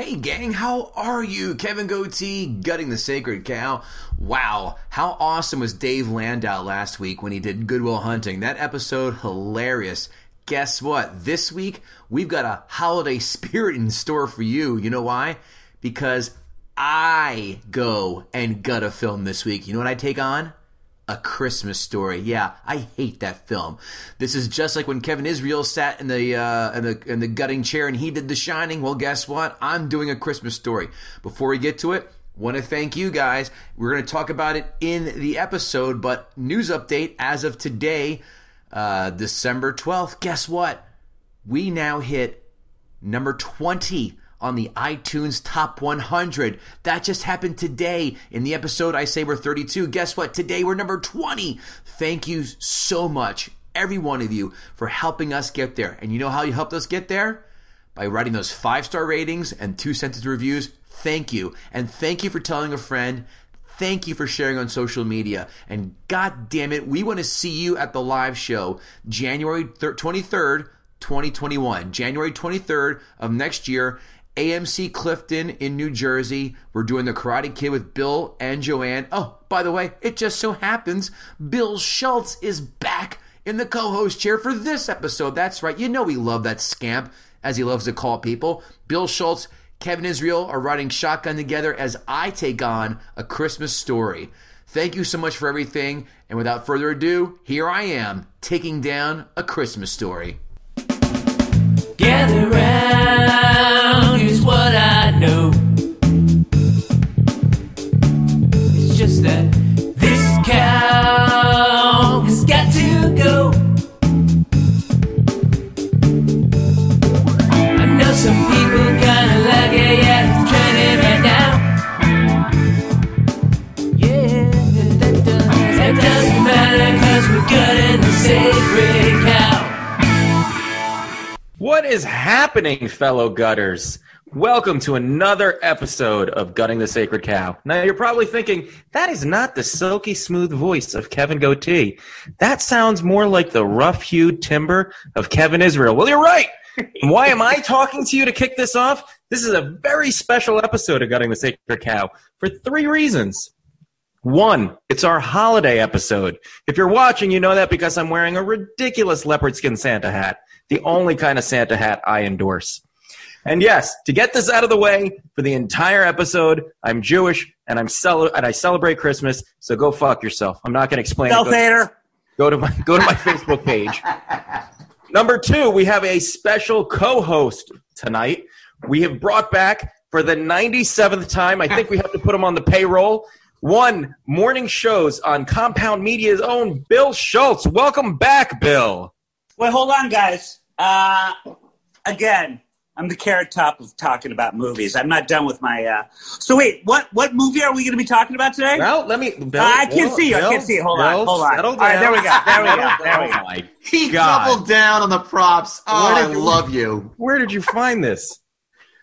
Hey gang, how are you? Kevin Gootee, gutting the sacred cow. Wow, how awesome was Dave Landau last week when he did Goodwill Hunting? That episode, hilarious. Guess what? This week, we've got a holiday spirit in store for you. You know why? Because I go and gut a film this week. You know what I take on? A Christmas Story. Yeah, I hate that film. This is just like when Kevin Israel sat in the uh, in the in the gutting chair and he did The Shining. Well, guess what? I'm doing A Christmas Story. Before we get to it, want to thank you guys. We're going to talk about it in the episode, but news update as of today, uh, December 12th. Guess what? We now hit number 20 on the iTunes Top 100. That just happened today in the episode I say we're 32. Guess what? Today we're number 20. Thank you so much, every one of you, for helping us get there. And you know how you helped us get there? By writing those five star ratings and two sentence reviews. Thank you. And thank you for telling a friend. Thank you for sharing on social media. And god damn it, we want to see you at the live show January 23rd, 2021. January 23rd of next year. AMC Clifton in New Jersey. We're doing the Karate Kid with Bill and Joanne. Oh, by the way, it just so happens Bill Schultz is back in the co host chair for this episode. That's right. You know we love that scamp, as he loves to call people. Bill Schultz, Kevin Israel are riding shotgun together as I take on a Christmas story. Thank you so much for everything. And without further ado, here I am taking down a Christmas story. Gather round, What is happening, fellow gutters? Welcome to another episode of Gutting the Sacred Cow. Now, you're probably thinking, that is not the silky smooth voice of Kevin Gootee. That sounds more like the rough hued timber of Kevin Israel. Well, you're right. Why am I talking to you to kick this off? This is a very special episode of Gutting the Sacred Cow for three reasons. One, it's our holiday episode. If you're watching, you know that because I'm wearing a ridiculous leopard skin Santa hat, the only kind of Santa hat I endorse. And yes, to get this out of the way for the entire episode, I'm Jewish and I'm cel- and I celebrate Christmas. So go fuck yourself. I'm not going to explain. it. Self Go- hater. go to my go to my Facebook page. Number two, we have a special co-host tonight. We have brought back for the 97th time. I think we have to put him on the payroll. One morning shows on Compound Media's own Bill Schultz. Welcome back, Bill. Wait, hold on, guys. Uh, again, I'm the carrot top of talking about movies. I'm not done with my. Uh... So wait, what what movie are we going to be talking about today? Well, let me. Bill, Uh, I can't Bill, see you. I can't see you. Hold on, hold on. All right, there we go. There we go. There we go. Oh my He God. doubled down on the props. Oh, Where I love you. Where did you find this?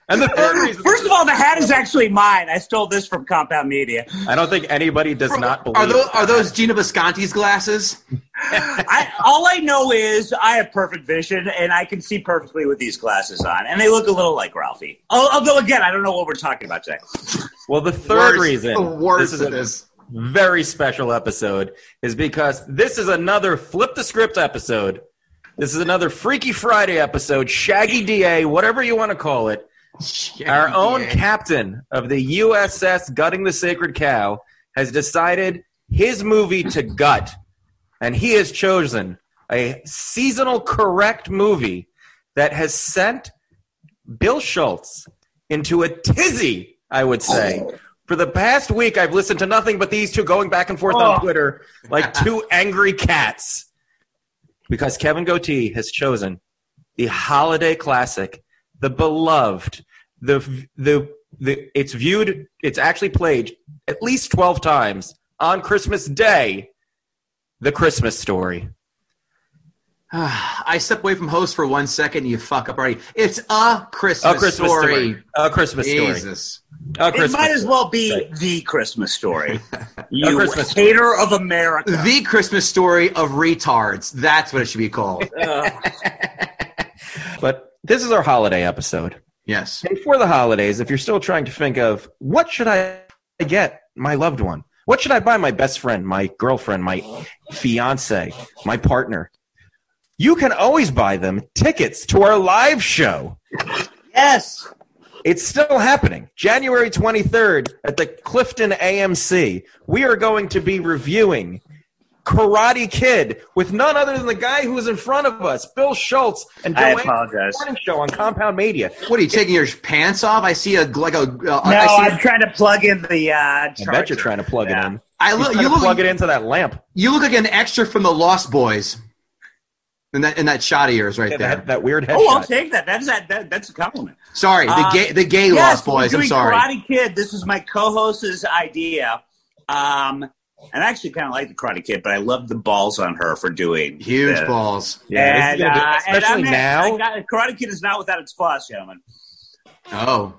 And the third reason. First of all, the hat is actually mine. I stole this from Compound Media. I don't think anybody does not believe. Are those, are those Gina Visconti's glasses? I, all I know is I have perfect vision and I can see perfectly with these glasses on, and they look a little like Ralphie. Although, again, I don't know what we're talking about today. Well, the third Worst- reason the worst this is it a is. very special episode is because this is another flip the script episode. This is another Freaky Friday episode, Shaggy DA, whatever you want to call it. Our own Yeah. captain of the USS Gutting the Sacred Cow has decided his movie to gut, and he has chosen a seasonal correct movie that has sent Bill Schultz into a tizzy, I would say. For the past week, I've listened to nothing but these two going back and forth on Oh. Twitter like two angry cats. Because Kevin Gootee has chosen the holiday classic, the beloved, the the the it's viewed, it's actually played at least twelve times on Christmas Day. The Christmas Story. I step away from host for one second and you fuck up already. It's a Christmas, A Christmas story. story. A Christmas story. Jesus. A It might as well be Right. the Christmas story. You Christmas story. hater of America. The Christmas story of retards. That's what it should be called. But this is our holiday episode. Yes. And for the holidays, if you're still trying to think of what should I get my loved one, what should I buy my best friend, my girlfriend, my fiance, my partner, you can always buy them tickets to our live show. Yes. It's still happening. January 23rd at the Clifton AMC. We are going to be reviewing Karate Kid with none other than the guy who was in front of us, Bill Schultz, and I apologize. Morning Show on Compound Media. What are you taking your pants off? I see a like a. Uh, No, I see. I'm trying to plug in the. Uh, I bet you're trying to plug Yeah. it in. I You're look. You look. plug it into that lamp. You look like an extra from the Lost Boys. In that in that shot of yours right Yeah, there. that, that weird headshot. Oh, I'll take that. That's that, that. That's a compliment. Sorry, the Uh, gay the gay yes, Lost we're Boys. I'm sorry. Karate Kid. This is my co-host's idea. Um, and I actually kind of like the Karate Kid, but I love the balls on her for doing Huge balls. yeah, and, gonna be- uh, and especially I'm- now. I got, Karate Kid is not without its flaws, gentlemen. Oh,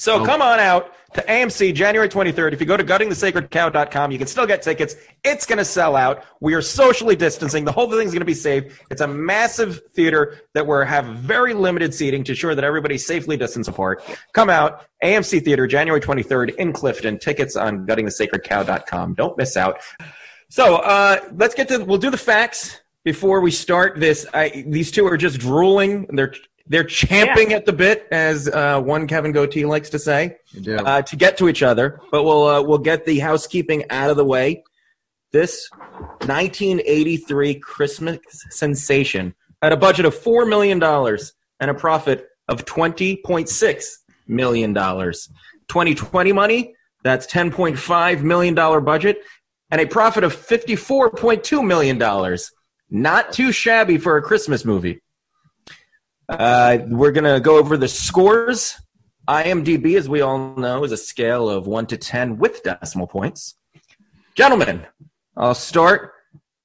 So Oh. come on out to AMC January 23rd. If you go to guttingthesacredcow.com, you can still get tickets. It's going to sell out. We are socially distancing. The whole thing's going to be safe. It's a massive theater that we have very limited seating to ensure that everybody's safely distanced apart. Come out. AMC Theater, January 23rd in Clifton. Tickets on guttingthesacredcow.com. Don't miss out. So uh, let's get to, we'll do the facts before we start this. I, these two are just drooling. They're, they're champing at the bit, as uh, one Kevin Gootee likes to say uh, to get to each other, but we'll uh, we'll get the housekeeping out of the way. This 1983 Christmas sensation had a budget of four million dollars and a profit of 20.6 million dollars. 2020 money, that's 10.5 million dollar budget and a profit of 54.2 million dollars. Not too shabby for a Christmas movie. Uh, we're gonna go over the scores IMDb, as we all know, is a scale of 1 to 10 with decimal points. Gentlemen, I'll start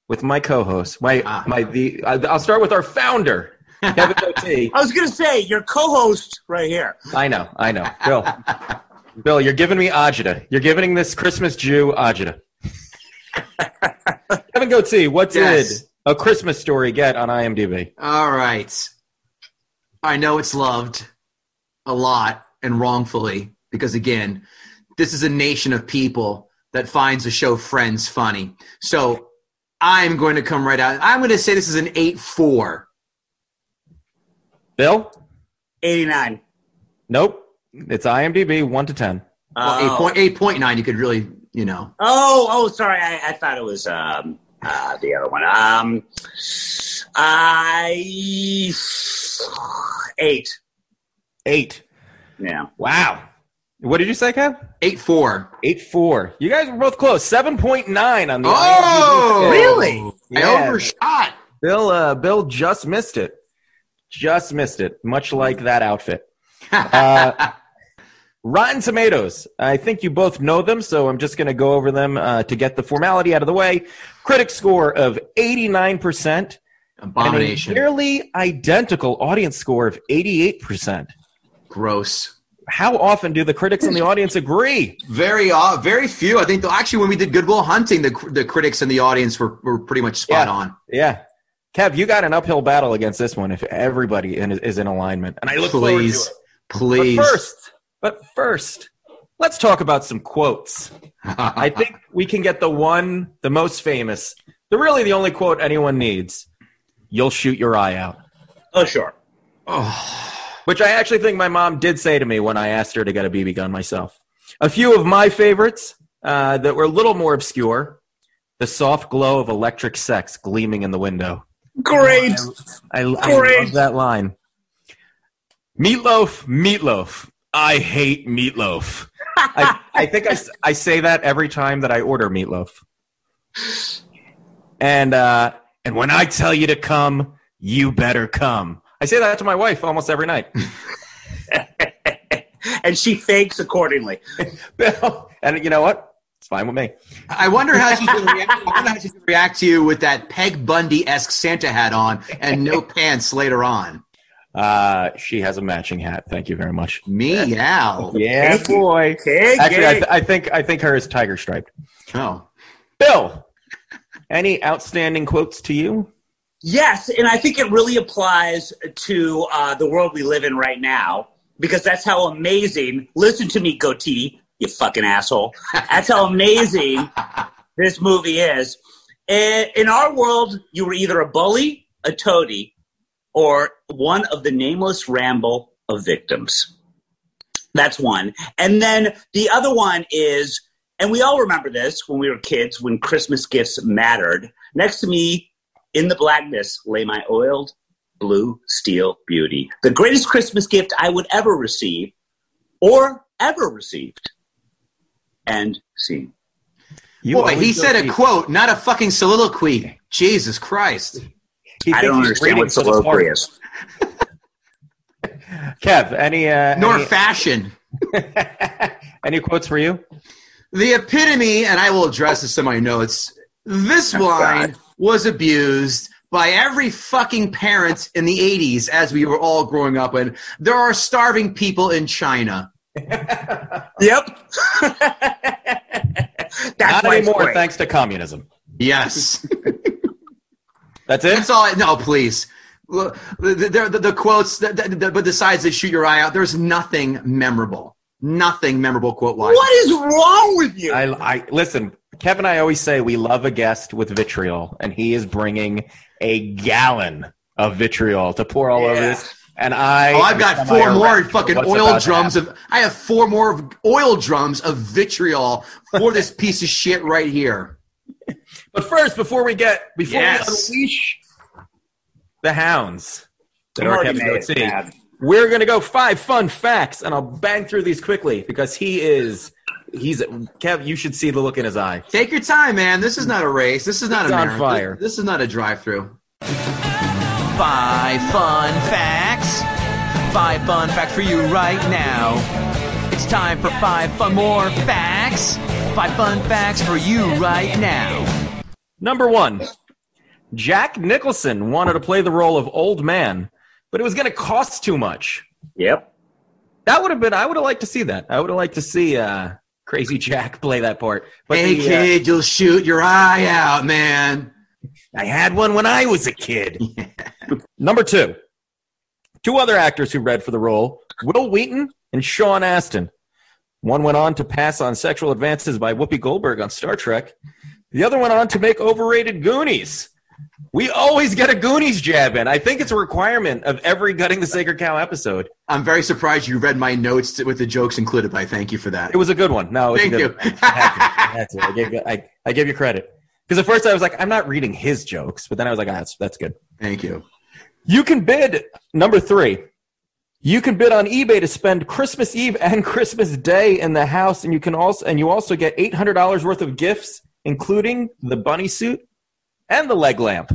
with my co-host. My, Ah. my, the, I'll start with our founder, Kevin Gootee. I was going to say your co-host right here. I know, I know. Bill, Bill, you're giving me agita. You're giving this Christmas Jew agita. Kevin Gootee, what Yes. did A Christmas Story get on IMDb? All right. I know it's loved a lot and wrongfully because, again, this is a nation of people that finds the show Friends funny. So I'm going to come right out. I'm going to say this is an 8 4. Bill? 89. Nope. It's IMDb 1 to 10. Well, Oh. 8.8, 8.9, you could really, you know. Oh, oh, sorry. I, I thought it was um, uh, the other one. Um, I eight. 8. Yeah. Wow. What did you say, Kev? 8 4. Eight four. You guys were both close. Seven point nine on the. Oh! IMDb. Really? I overshot. Bill. Uh, Bill just missed it. Just missed it. Much like that outfit. Uh, Rotten Tomatoes. I think you both know them, so I'm just going to go over them uh, to get the formality out of the way. Critic score of 89%. Abomination. And a nearly identical audience score of 88%. Gross. How often do the critics and the audience agree? Very, uh, very few. I think though, actually, when we did Goodwill Hunting, the the critics and the audience were, were pretty much spot Yeah. on. Yeah. Kev, you got an uphill battle against this one if everybody in, is in alignment. And I look forward to Please, it. please. But first, but first, let's talk about some quotes. I think we can get the one, the most famous, the really the only quote anyone needs. You'll shoot your eye out. Oh, sure. Which I actually think my mom did say to me when I asked her to get a BB gun myself. A few of my favorites uh, that were a little more obscure. The soft glow of electric sex gleaming in the window. Great. I, I Great. love that line. Meatloaf, meatloaf. I hate meatloaf. I, I think I, s- I say that every time that I order meatloaf. And uh, and when I tell you to come, you better come. I say that to my wife almost every night. and she fakes accordingly. Bill, and you know what? It's fine with me. I wonder how she's going to react. I wonder how she's going to you with that Peg Bundy esque Santa hat on and no pants later on. Uh, she has a matching hat. Thank you very much. Meow. Yeah, boy. Okay, Actually, I, th- I think I think her is tiger striped. Oh, Bill, any outstanding quotes to you? Yes, and I think it really applies to uh, the world we live in right now. because that's how amazing. Listen to me, Gootee, you fucking asshole. That's how amazing this movie is. In in our world, you were either a bully, a toady, or one of the nameless ramble of victims. That's one. And then the other one is, and we all remember this when we were kids, when Christmas gifts mattered. Next to me, in the blackness, lay my oiled blue steel beauty. The greatest Christmas gift I would ever receive or ever received. And scene. You Boy, he go said a deep. quote, not a fucking soliloquy. Jesus Christ. He I don't understand what for soliloquy is. Kev, any uh, Nor any, fashion. any quotes for you? The epitome, and I will address this in my notes. This wine God. was abused by every fucking parent in the 80s as we were all growing up. And there are starving people in China. Yep. That's Not anymore, great. thanks to communism. Yes. That's it. That's all. I, no, please. The, the, the, the quotes, the, the, the, but besides they shoot your eye out, there's nothing memorable. Nothing memorable quote wise. What is wrong with you? I, I listen. Kevin, and I always say we love a guest with vitriol, and he is bringing a gallon of vitriol to pour all over Yeah. this. And I, Oh, I've got four more fucking oil drums of. I have four more of oil drums of vitriol for this piece of shit right here. But first, before we get before Yes. we unleash the hounds that I'm are already Kevin made Gootee, bad. We're gonna go five fun facts, and I'll bang through these quickly because he is he's Kev. You should see the look in his eye. Take your time, man. This is not a race. This is not He's a on marathon. fire. This, this is not a drive-through. Five fun facts. Five fun facts for you right now. It's time for five fun more facts. Five fun facts for you right now. Number one, Jack Nicholson wanted to play the role of old man, but it was going to cost too much. Yep. That would have been. I would have liked to see that. I would have liked to see uh, Crazy Jack play that part. But hey, the, uh, kid, you'll shoot your eye out, man. I had one when I was a kid. Number two, two other actors who read for the role: Wil Wheaton and Sean Astin. One went on to pass on sexual advances by Whoopi Goldberg on Star Trek. The other went on to make overrated Goonies. We always get a Goonies jab in. I think it's a requirement of every Gutting the Sacred Cow episode. I'm very surprised you read my notes with the jokes included. But I thank you for that. It was a good one. No, it Thank you. one. I had to. I, had to. I gave you, I, I gave you credit. Because at first I was like, I'm not reading his jokes, but then I was like, ah, that's that's good. Thank you. You can bid number three. You can bid on eBay to spend Christmas Eve and Christmas Day in the house, and you can also and you also get eight hundred dollars worth of gifts, including the bunny suit and the leg lamp.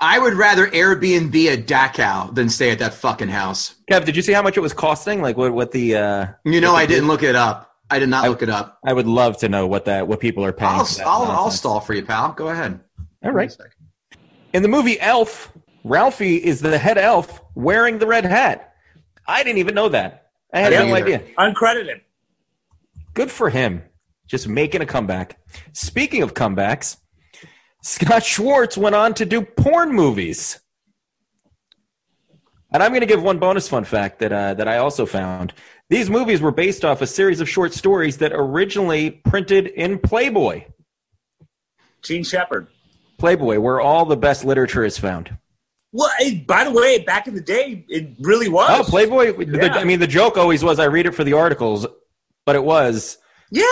I would rather Airbnb a Dachau than stay at that fucking house. Kev, did you see how much it was costing? Like what what the uh You know, I didn't look it up. I did not I- look it up. I would love to know what that what people are paying. I'll, for I'll, I'll stall for you, pal. Go ahead. All right. In the movie Elf, Ralphie is the head elf wearing the red hat. I didn't even know that. I had I no either. idea. Uncredited. Good for him. Just making a comeback. Speaking of comebacks, Scott Schwartz went on to do porn movies. And I'm going to give one bonus fun fact that uh, that I also found. These movies were based off a series of short stories that originally printed in Playboy. Jean Shepherd. Playboy, where all the best literature is found. Well, by the way, back in the day, it really was. Oh, Playboy. the- I mean, the joke always was I read it for the articles, but it was Yeah,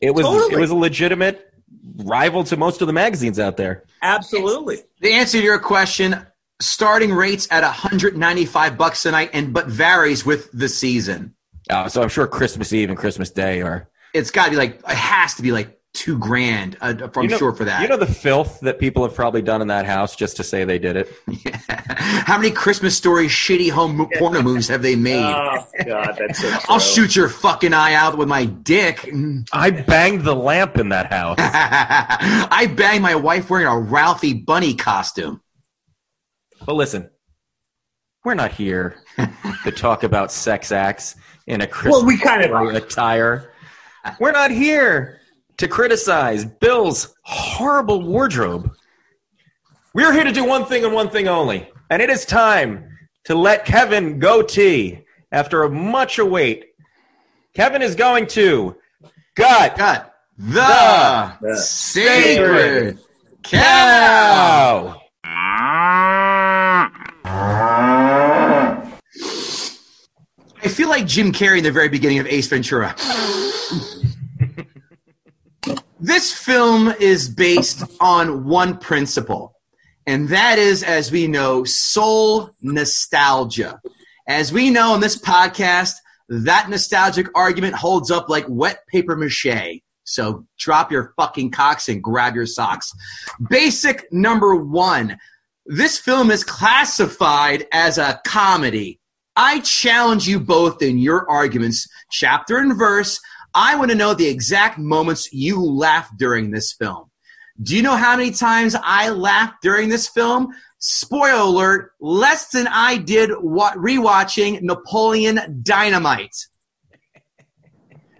it was Totally. it was a legitimate rival to most of the magazines out there. absolutely. The answer to your question: starting rates at 195 bucks a night, and but varies with the season. Uh, so I'm sure Christmas Eve and Christmas Day are. It's got to be like it has to be like two grand. Uh, I'm You know- sure for that. You know the filth that people have probably done in that house just to say they did it. How many Christmas story shitty home porno moves have they made? Oh God, that's so true. I'll shoot your fucking eye out with my dick. I banged the lamp in that house. I banged my wife wearing a Ralphie bunny costume. but listen, we're not here to talk about sex acts in a Christmas Well, we kind of are. attire. We're not here to criticize Bill's horrible wardrobe. We're here to do one thing and one thing only, and it is time to let Kevin go Gootee after a much await, Kevin is going to gut Got the, The sacred cow. cow. I feel like Jim Carrey in the very beginning of Ace Ventura. This film is based on one principle, and that is, as we know, soul nostalgia. As we know in this podcast, that nostalgic argument holds up like wet paper mache. So drop your fucking cocks and grab your socks. Basic number one this film is classified as a comedy. I challenge you both in your arguments, chapter and verse. I want to know the exact moments you laughed during this film. Do you know how many times I laughed during this film? Spoiler alert, less than I did what rewatching Napoleon Dynamite.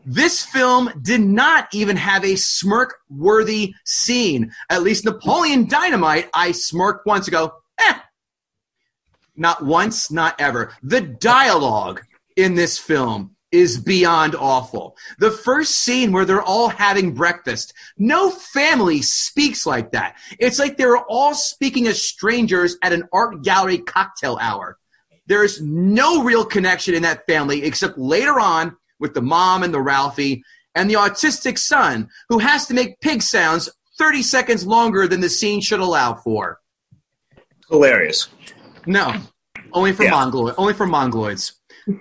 This film did not even have a smirk worthy scene. At least Napoleon Dynamite, I smirked once ago, eh. Not once, not ever. The dialogue in this film is beyond awful. The first scene where they're all having breakfast, no family speaks like that. It's like they're all speaking as strangers at an art gallery cocktail hour. There's no real connection in that family except later on with the mom and the Ralphie and the autistic son who has to make pig sounds 30 seconds longer than the scene should allow for. Hilarious. No, only for Yeah. mongoloid, only for mongoloids.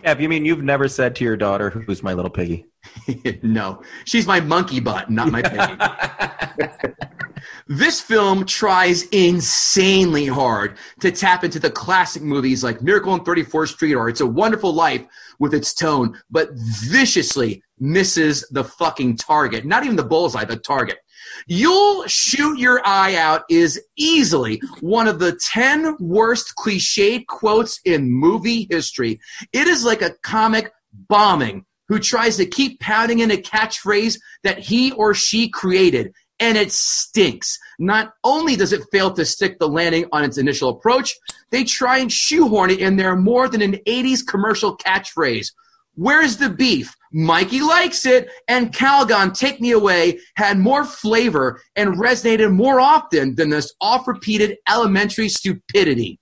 Kev, you mean you've never said to your daughter, "Who's my little piggy"? no, she's my monkey butt, not my piggy. this film tries insanely hard to tap into the classic movies like Miracle on 34th Street or It's a Wonderful Life with its tone, but viciously misses the fucking target. Not even the bullseye, the target. You'll shoot your eye out is easily one of the 10 worst cliched quotes in movie history. It is like a comic bombing who tries to keep pounding in a catchphrase that he or she created, and it stinks. Not only does it fail to stick the landing on its initial approach, they try and shoehorn it in there more than an 80s commercial catchphrase. Where's the beef? Mikey likes it, and Calgon, Take Me Away, had more flavor and resonated more often than this oft repeated elementary stupidity.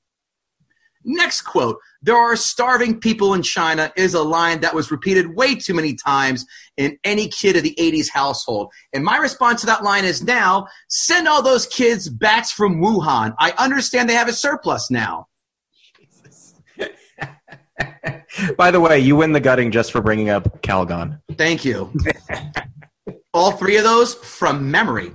Next quote There are starving people in China is a line that was repeated way too many times in any kid of the 80s household. And my response to that line is now send all those kids bats from Wuhan. I understand they have a surplus now. By the way, you win the gutting just for bringing up Calgon. Thank you. All three of those from memory.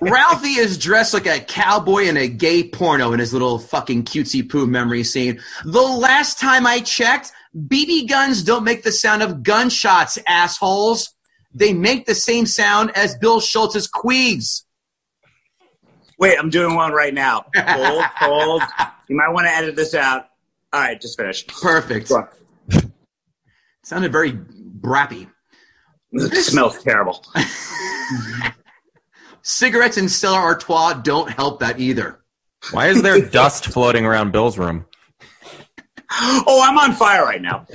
Ralphie is dressed like a cowboy in a gay porno in his little fucking cutesy poo memory scene. The last time I checked, BB guns don't make the sound of gunshots, assholes. They make the same sound as Bill Schultz's queegs. Wait, I'm doing one right now. Hold, hold. You might want to edit this out. All right, just finished. Perfect. Sounded very brappy. It smells terrible. Cigarettes and Stella Artois don't help that either. Why is there dust floating around Bill's room? Oh, I'm on fire right now.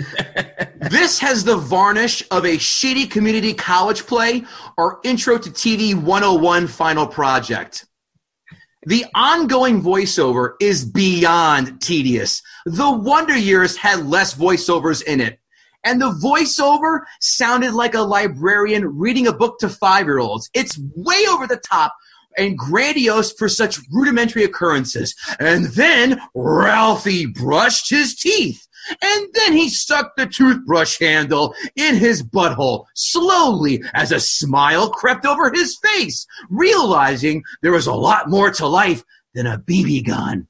This has the varnish of a shitty community college play or intro to TV 101 final project. The ongoing voiceover is beyond tedious. The Wonder Years had less voiceovers in it. And the voiceover sounded like a librarian reading a book to five year olds. It's way over the top and grandiose for such rudimentary occurrences. And then Ralphie brushed his teeth. And then he stuck the toothbrush handle in his butthole slowly as a smile crept over his face, realizing there was a lot more to life than a BB gun.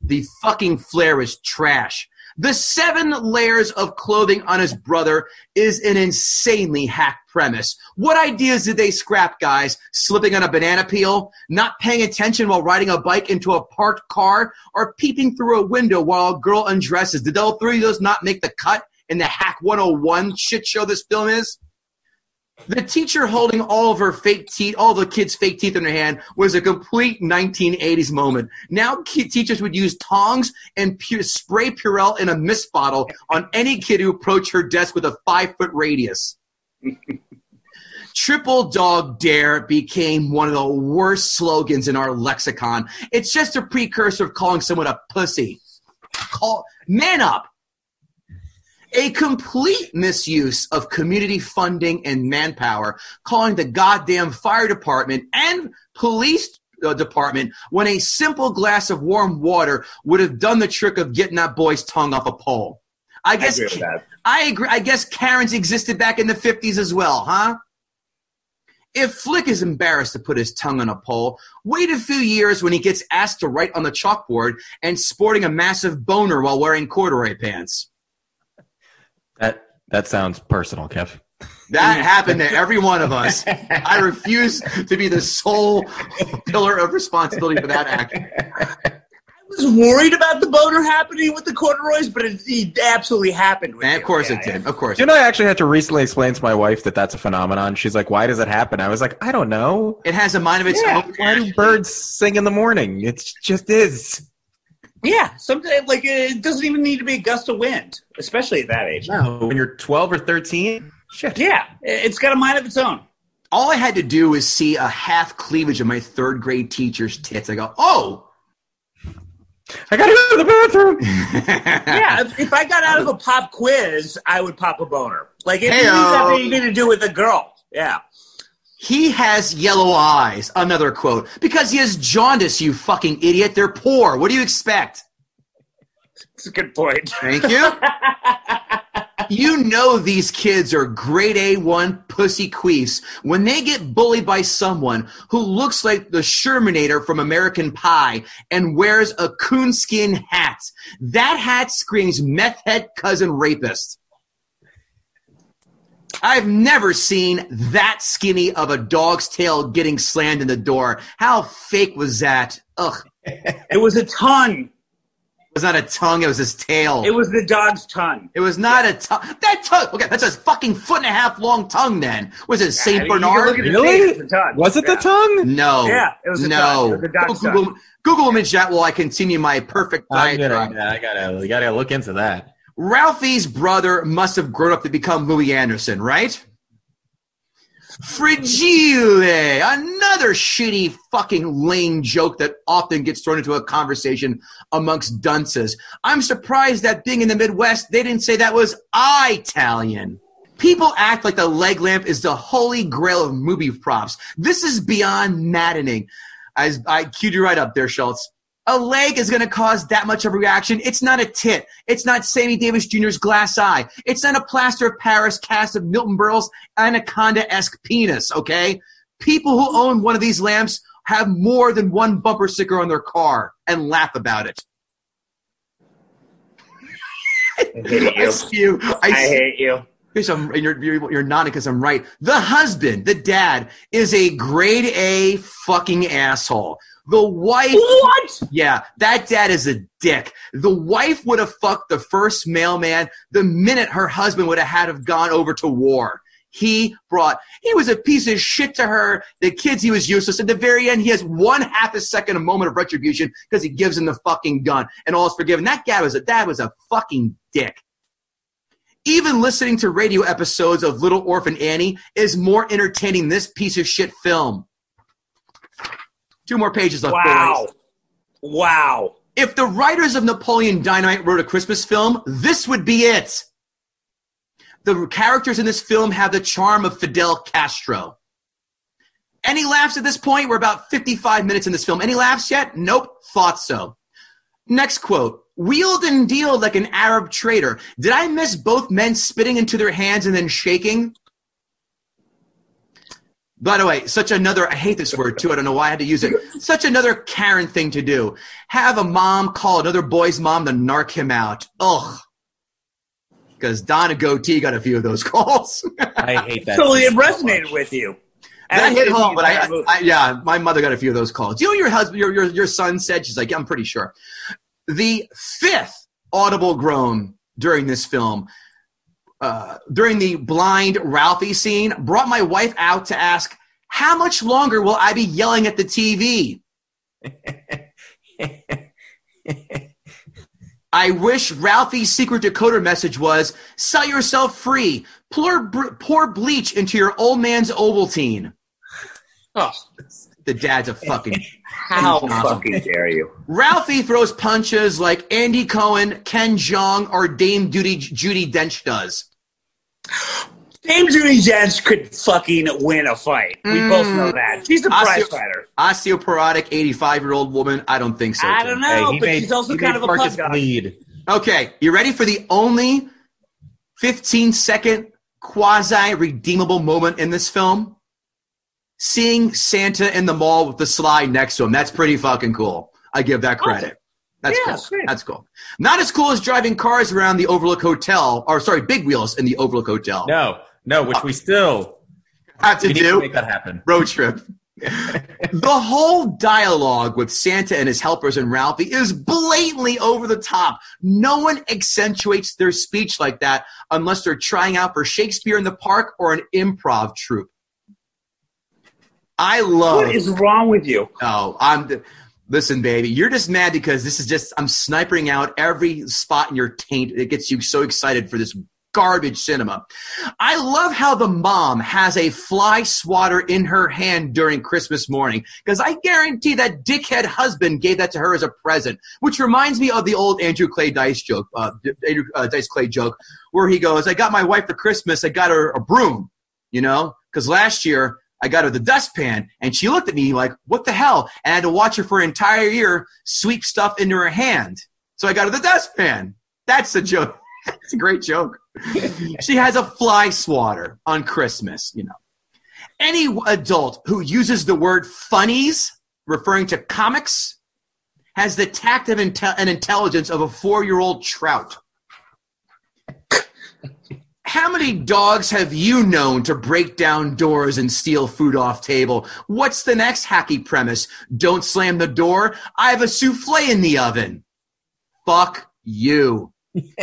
The fucking flare is trash. The seven layers of clothing on his brother is an insanely hack premise. What ideas did they scrap, guys? Slipping on a banana peel, not paying attention while riding a bike into a parked car, or peeping through a window while a girl undresses? Did all three of those not make the cut in the Hack 101 shit show this film is? The teacher holding all of her fake teeth, all the kids' fake teeth in her hand, was a complete 1980s moment. Now, teachers would use tongs and pu- spray Purell in a mist bottle on any kid who approached her desk with a five foot radius. Triple Dog Dare became one of the worst slogans in our lexicon. It's just a precursor of calling someone a pussy. Call man up. A complete misuse of community funding and manpower, calling the goddamn fire department and police uh, department when a simple glass of warm water would have done the trick of getting that boy's tongue off a pole. I I guess agree with that. I agree. I guess Karens existed back in the 50s as well, huh? If Flick is embarrassed to put his tongue on a pole, wait a few years when he gets asked to write on the chalkboard and sporting a massive boner while wearing corduroy pants. That that sounds personal, Kev. That happened to every one of us. I refuse to be the sole pillar of responsibility for that act. I was worried about the boner happening with the corduroys, but it, it absolutely happened. With And of course Yeah, it did. Of course. You know, I actually had to recently explain to my wife that that's a phenomenon. She's like, "Why does it happen?" I was like, "I don't know. It has a mind of its Yeah, own. Why do birds sing in the morning? It just is." Yeah, sometimes like it doesn't even need to be a gust of wind, especially at that age. No, when you're 12 or 13, shit. Yeah, it's got a mind of its own. All I had to do was see a half cleavage of my third grade teacher's tits. I go, oh! I gotta go to the bathroom. Yeah, if, if I got out of a pop quiz, I would pop a boner. Like it doesn't Heyo. have anything to do with a girl. Yeah. He has yellow eyes. Another quote. Because he has jaundice, you fucking idiot. They're poor. What do you expect? It's a good point. Thank you. you know these kids are grade A1 pussy queefs when they get bullied by someone who looks like the Shermanator from American Pie and wears a coonskin hat. That hat screams meth head cousin rapist. I've never seen that skinny of a dog's tail getting slammed in the door. How fake was that? Ugh. It was a tongue. It was not a tongue, it was his tail. It was the dog's tongue. It was not a tongue. That tongue. Okay, that's a fucking foot and a half long tongue. Then was it I Saint mean, Bernard? look at the Really? tape, tongue. Was it Yeah. the tongue? no. Yeah, it was a no. tongue. It was a dog's Google, tongue. Google image that while I continue my perfect I'm gonna, I gotta, I gotta look into that. Ralphie's brother must have grown up to become Louie Anderson, right? Fragile, another shitty fucking lame joke that often gets thrown into a conversation amongst dunces. I'm surprised that being in the Midwest, they didn't say that was Italian. People act like the leg lamp is the holy grail of movie props. This is beyond maddening. As I cued you right up there, Schultz. A leg is going to cause that much of a reaction. It's not a tit. It's not Sammy Davis Jr.'s glass eye. It's not a plaster of Paris cast of Milton Berle's anaconda-esque penis, okay? People who own one of these lamps have more than one bumper sticker on their car and laugh about it. I hate I you. see you. I I hate you. Here's some, and you're, you're, you're nodding because I'm right. The husband, the dad, is a grade A fucking asshole. The wife, What? yeah, that dad is a dick. The wife would have fucked the first mailman the minute her husband would have had have gone over to war. He brought, he was a piece of shit to her. The kids, he was useless. At the very end, he has one half a second, a moment of retribution because he gives him the fucking gun and all is forgiven. That guy was a, dad was a fucking dick. Even listening to radio episodes of Little Orphan Annie is more entertaining than this piece of shit film. Two more pages left. Wow. boys. Wow. If the writers of Napoleon Dynamite wrote a Christmas film, this would be it. The characters in this film have the charm of Fidel Castro. Any laughs at this point? We're about 55 minutes in this film. Any laughs yet? Nope. Thought so. Next quote. Wheeled and dealed like an Arab trader. Did I miss both men spitting into their hands and then shaking? By the way, such another, I hate this word too. I don't know why I had to use it. Such another Karen thing to do. Have a mom call another boy's mom to narc him out. Ugh. Because Donna Gootee got a few of those calls. I hate that. Totally, it so resonated with you. that As hit home, but I. I, yeah, my mother got a few of those calls. You know, your husband, your, your, your son said, she's like, yeah, I'm pretty sure. The fifth audible groan during this film uh, during the blind Ralphie scene, brought my wife out to ask, "How much longer will I be yelling at the TV?" I wish Ralphie's secret decoder message was sell yourself free. Pour, pour bleach into your old man's Ovaltine. Oh, The dad's a fucking. how fucking dare you? Ralphie throws punches like Andy Cohen, Ken Jeong, or Dame Judi, Judi Dench does. Dame Judi Dench could fucking win a fight. We mm. both know that. She's a prize Osteo- fighter. Osteoporotic 85 year old woman? I don't think so. I don't know, he but made, she's also kind made of a Marcus pug bleed. Okay, you ready for the only 15 second quasi redeemable moment in this film? Seeing Santa in the mall with the slide next to him. That's pretty fucking cool. I give that credit. That's Yeah, cool. great. That's cool. Not as cool as driving cars around the Overlook Hotel, or sorry, big wheels in the Overlook Hotel. No, no, which we still Have to we need to do make that happen. road trip. the whole dialogue with Santa and his helpers and Ralphie is blatantly over the top. No one accentuates their speech like that unless they're trying out for Shakespeare in the Park or an improv troupe. I love. What is wrong with you? Oh, I'm. Listen, baby, you're just mad because this is just. I'm sniping out every spot in your taint. It gets you so excited for this garbage cinema. I love how the mom has a fly swatter in her hand during Christmas morning because I guarantee that dickhead husband gave that to her as a present, which reminds me of the old Andrew Clay Dice joke, uh, Andrew uh, Dice Clay joke, where he goes, "I got my wife for Christmas. I got her a broom, you know, because last year." I got her the dustpan, and she looked at me like, "What the hell?" And I had to watch her for an entire year sweep stuff into her hand. So I got her the dustpan. That's a joke. It's a great joke. she has a fly swatter on Christmas. You know, any adult who uses the word "funnies" referring to comics has the tact of inte- and intelligence of a four-year-old trout. How many dogs have you known to break down doors and steal food off table? What's the next hacky premise? Don't slam the door. I have a souffle in the oven. Fuck you.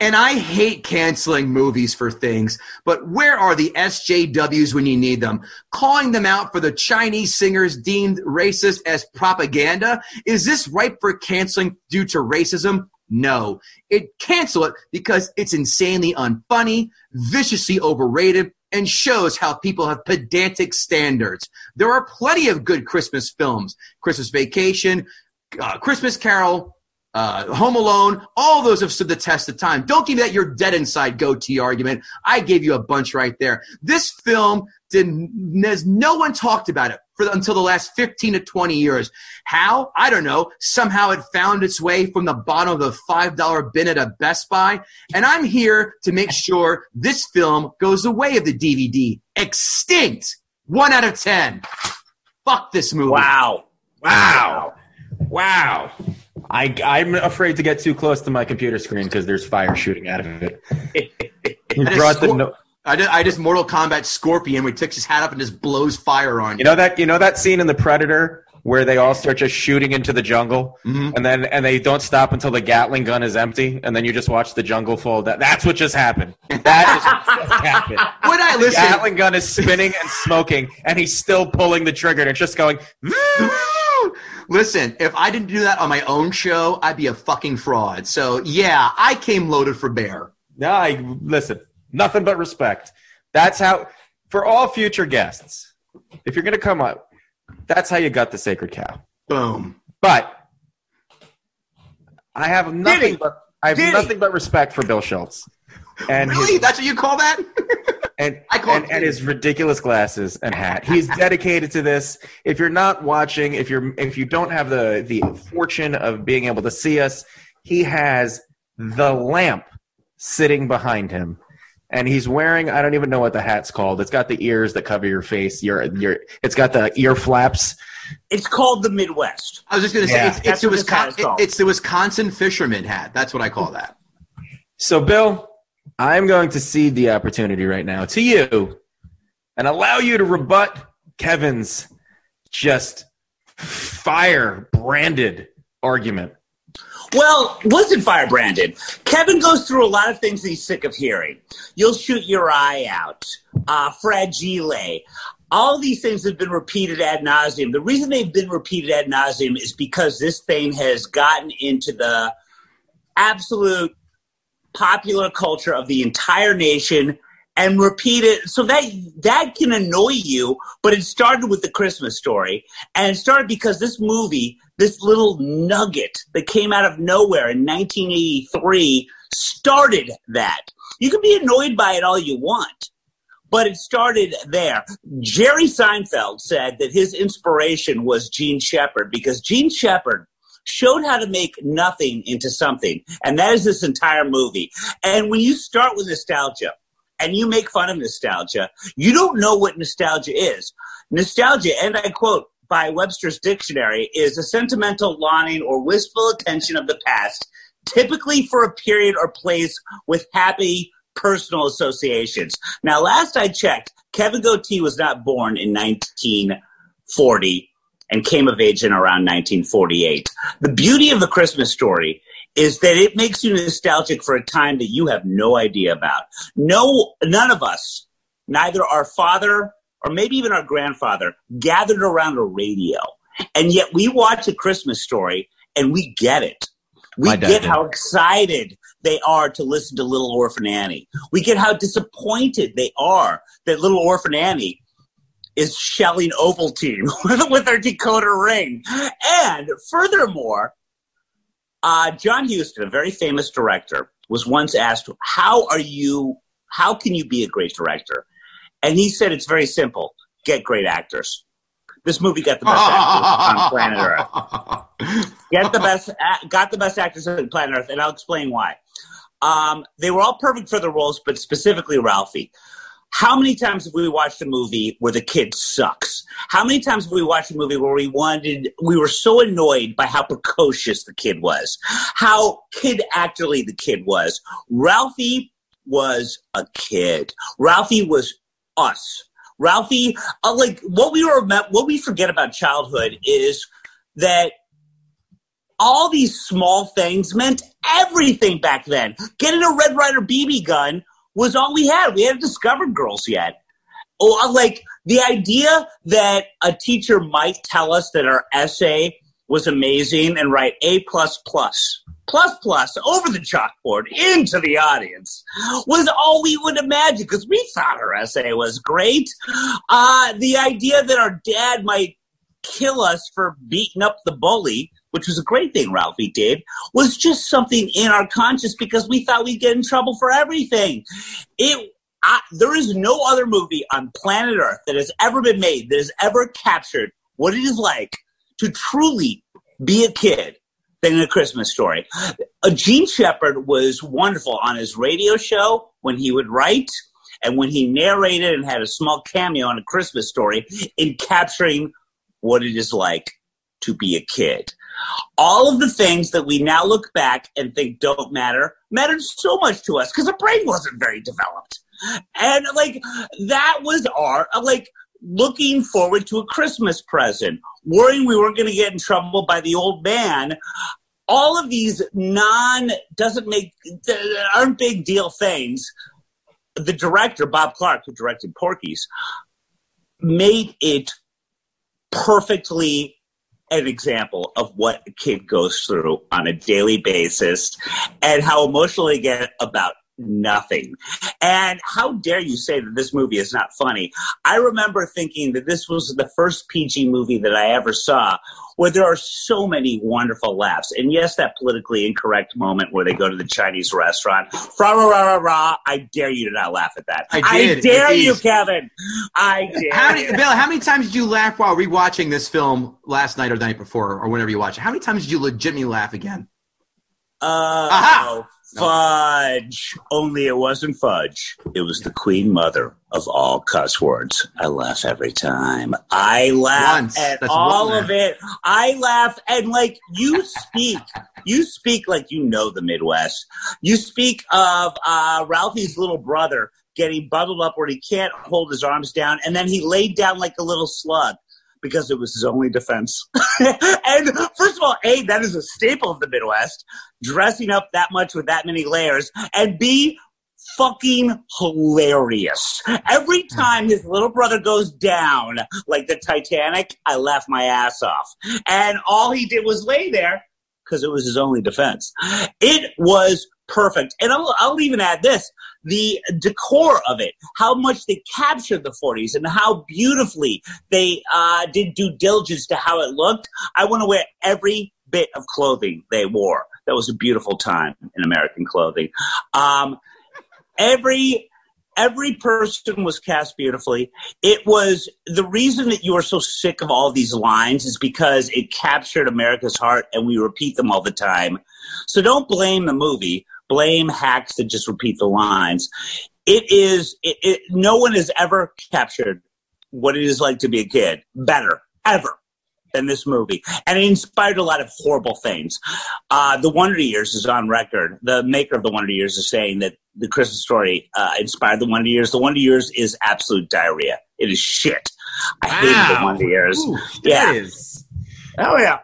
and I hate canceling movies for things, but where are the SJWs when you need them? Calling them out for the Chinese singers deemed racist as propaganda? Is this ripe for canceling due to racism? No. It cancel it because it's insanely unfunny, viciously overrated, and shows how people have pedantic standards. There are plenty of good Christmas films. Christmas Vacation, uh, Christmas Carol, uh, Home Alone, all those have stood the test of time. Don't give me that you're dead inside Gootee argument. I gave you a bunch right there. This film did no one talked about it for until the last 15 to 20 years. How? I don't know. Somehow it found its way from the bottom of the $5 bin at a Best Buy. And I'm here to make sure this film goes the way of the DVD. Extinct. One out of 10. Fuck this movie. Wow. Wow. Wow. I, I'm afraid to get too close to my computer screen because there's fire shooting out of it. You That is brought the scor- no- I just, I just Mortal Kombat Scorpion where he takes his hat up and just blows fire on you you. know that you know that scene in the Predator where they all start just shooting into the jungle Mhm. and then and they don't stop until the Gatling gun is empty and then you just watch the jungle fall down. That's what just happened. That is what just happened. Would I The listen? Gatling gun is spinning and smoking and he's still pulling the trigger and it's just going Listen, if I didn't do that on my own show, I'd be a fucking fraud. So yeah, I came loaded for bear. No, I listen. Nothing but respect. That's how for all future guests. If you're going to come up, that's how you got the sacred cow. Boom. But I have nothing he? but I have Did he? nothing but respect for Bill Schultz and Really? his, That's what you call that? and, I call and, and his ridiculous glasses and hat. He's dedicated to this. If you're not watching, if you're if you don't have the the fortune of being able to see us, he has the lamp sitting behind him. And he's wearing I don't even know what the hat's called. It's got the ears that cover your face. Your your it's got the ear flaps. It's called the Midwest. I was just gonna say Yeah. it's, it's the what this hat is Wisconsin, called. it's the Wisconsin fisherman hat. That's what I call that. So, Bill, I'm going to cede the opportunity right now to you and allow you to rebut Kevin's just fire branded argument. Well, listen, Firebrandon. Kevin goes through a lot of things he's sick of hearing. You'll shoot your eye out. Uh, fragile. All these things have been repeated ad nauseum. The reason they've been repeated ad nauseum is because this thing has gotten into the absolute popular culture of the entire nation and repeat it so that that can annoy you but it started with the christmas story and it started because this movie this little nugget that came out of nowhere in 1983 started that you can be annoyed by it all you want but it started there. Jerry Seinfeld said that his inspiration was Jean Shepherd because Jean Shepherd showed how to make nothing into something. And that is this entire movie. And when you start with nostalgia and you make fun of nostalgia, you don't know what nostalgia is. Nostalgia, and I quote by Webster's Dictionary, is a sentimental longing or wistful attention of the past, typically for a period or place with happy personal associations. Now, last I checked, Kevin Gootee was not born in 1940 and came of age in around 1948. The beauty of the Christmas story is that it makes you nostalgic for a time that you have no idea about. No, none of us, neither our father or maybe even our grandfather, gathered around a radio. And yet we watch a Christmas story and we get it. We get did. how excited they are to listen to Little Orphan Annie. We get how disappointed they are that Little Orphan Annie is shelling Ovaltine with her decoder ring. And furthermore, uh, John Huston, a very famous director, was once asked, "How are you? How can you be a great director?" And he said, "It's very simple: get great actors." This movie got the best actors on planet Earth. Get the best, got the best actors on planet Earth, and I'll explain why. Um, they were all perfect for the roles, but specifically Ralphie. How many times have we watched a movie where the kid sucks? How many times have we watched a movie where we wanted, we were so annoyed by how precocious the kid was, how kid actorly the kid was? Ralphie was a kid. Ralphie was us. Ralphie, uh, like what we were, what we forget about childhood is that all these small things meant everything back then. Getting a Red Ryder BB gun was all we had. We hadn't discovered girls yet. Oh, like the idea that a teacher might tell us that our essay was amazing and write A plus plus plus plus over the chalkboard into the audience was all we would imagine because we thought our essay was great. Uh, the idea that our dad might kill us for beating up the bully, which was a great thing Ralphie did, was just something in our conscience because we thought we'd get in trouble for everything. It I, there is no other movie on planet Earth that has ever been made that has ever captured what it is like to truly be a kid than a Christmas story. Uh, Jean Shepherd was wonderful on his radio show when he would write and when he narrated and had a small cameo on a Christmas story in capturing what it is like to be a kid. All of the things that we now look back and think don't matter mattered so much to us because our brain wasn't very developed. And like that was our like looking forward to a Christmas present, worrying we weren't going to get in trouble by the old man. All of these non doesn't make uh, aren't big deal things. The director Bob Clark, who directed Porky's, made it perfectly an example of what a kid goes through on a daily basis and how emotional they get about nothing. And how dare you say that this movie is not funny? I remember thinking that this was the first PG movie that I ever saw where there are so many wonderful laughs. And yes, that politically incorrect moment where they go to the Chinese restaurant. Fra ra ra ra ra. I dare you to not laugh at that. I did. dare you. Kevin. I dare. How many, Bill? How many times did you laugh while rewatching this film last night or the night before, or whenever you watch it? How many times did you legitimately laugh again? Uh, Aha! Fudge. Only it wasn't fudge. It was the queen mother of all cuss words. I laugh every time. I laugh Once. at That's all of it. I laugh and like you speak. You speak like you know the Midwest. You speak of uh, Ralphie's little brother getting bundled up where he can't hold his arms down, and then he laid down like a little slug. Because it was his only defense. and first of all, A, that is a staple of the Midwest, dressing up that much with that many layers. And B, fucking hilarious. Every hmm. time his little brother goes down, like the Titanic, I laugh my ass off. And all he did was lay there because it was his only defense. It was perfect. And I'll, I'll even add this the decor of it, how much they captured the 40s and how beautifully they uh, did due diligence to how it looked. I want to wear every bit of clothing they wore. That was a beautiful time in American clothing. Um, every every person was cast beautifully. It was the reason that you are so sick of all these lines is because it captured America's heart and we repeat them all the time. So don't blame the movie. Blame hacks that just repeat the lines. It is, it, it, no one has ever captured what it is like to be a kid better, ever than this movie. And it inspired a lot of horrible things. Uh, the Wonder Years is on record. The maker of The Wonder Years is saying that the Christmas story uh, inspired The Wonder Years. The Wonder Years is absolute diarrhea. It is shit. I hate The Wonder Years. Ooh, Yeah. is- Oh yeah.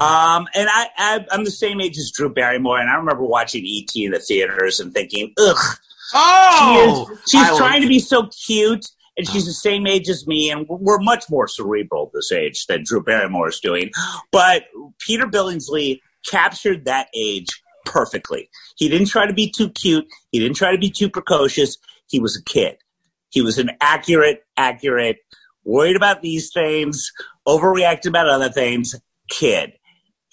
Um, and I, I, I'm the same age as Drew Barrymore, and I remember watching E.T. in the theaters and thinking, ugh, Oh, she is, she's I trying to be so cute, and she's the same age as me, and we're much more cerebral this age than Drew Barrymore is doing. But Peter Billingsley captured that age perfectly. He didn't try to be too cute. He didn't try to be too precocious. He was a kid. He was an accurate, accurate, worried about these things, overreacted about other things kid.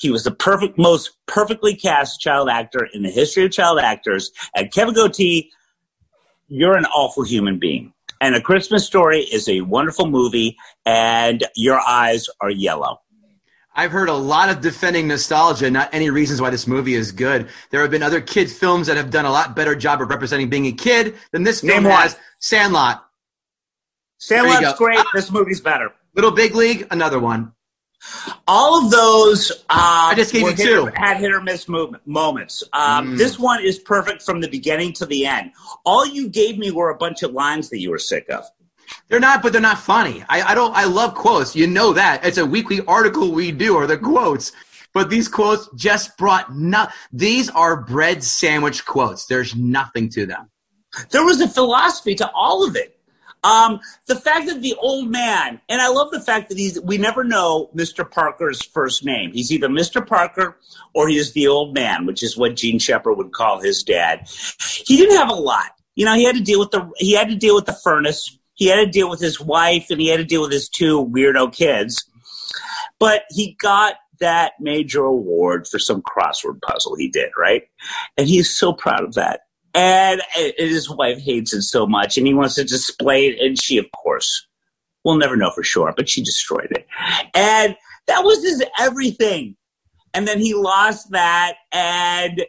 He was the perfect, most perfectly cast child actor in the history of child actors. And Kevin Gootee, you're an awful human being. And A Christmas Story is a wonderful movie, and your eyes are yellow. I've heard a lot of defending nostalgia, not any reasons why this movie is good. There have been other kid films that have done a lot better job of representing being a kid than this film Name one. has. Sandlot, Sandlot's great. This movie's better. Little Big League, another one. All of those um, I just gave you hit two. or- had hit or miss movement, moments. Um, Mm. This one is perfect from the beginning to the end. All you gave me were a bunch of lines that you were sick of. They're not, but they're not funny. I, I don't. I love quotes. You know that it's a weekly article we do, or the quotes. But these quotes just brought not. These are bread sandwich quotes. There's nothing to them. there was a philosophy to all of it. Um, the fact that the old man, and I love the fact that he's, we never know Mr. Parker's first name. He's either Mr. Parker or he is the old man, which is what Jean Shepherd would call his dad. He didn't have a lot. You know, he had to deal with the, he had to deal with the furnace. He had to deal with his wife and he had to deal with his two weirdo kids. But he got that major award for some crossword puzzle he did, right? And he's so proud of that and, his wife hates it so much and he wants to display it and she of course we'll never know for sure but she destroyed it. And that was his everything. And then he lost that and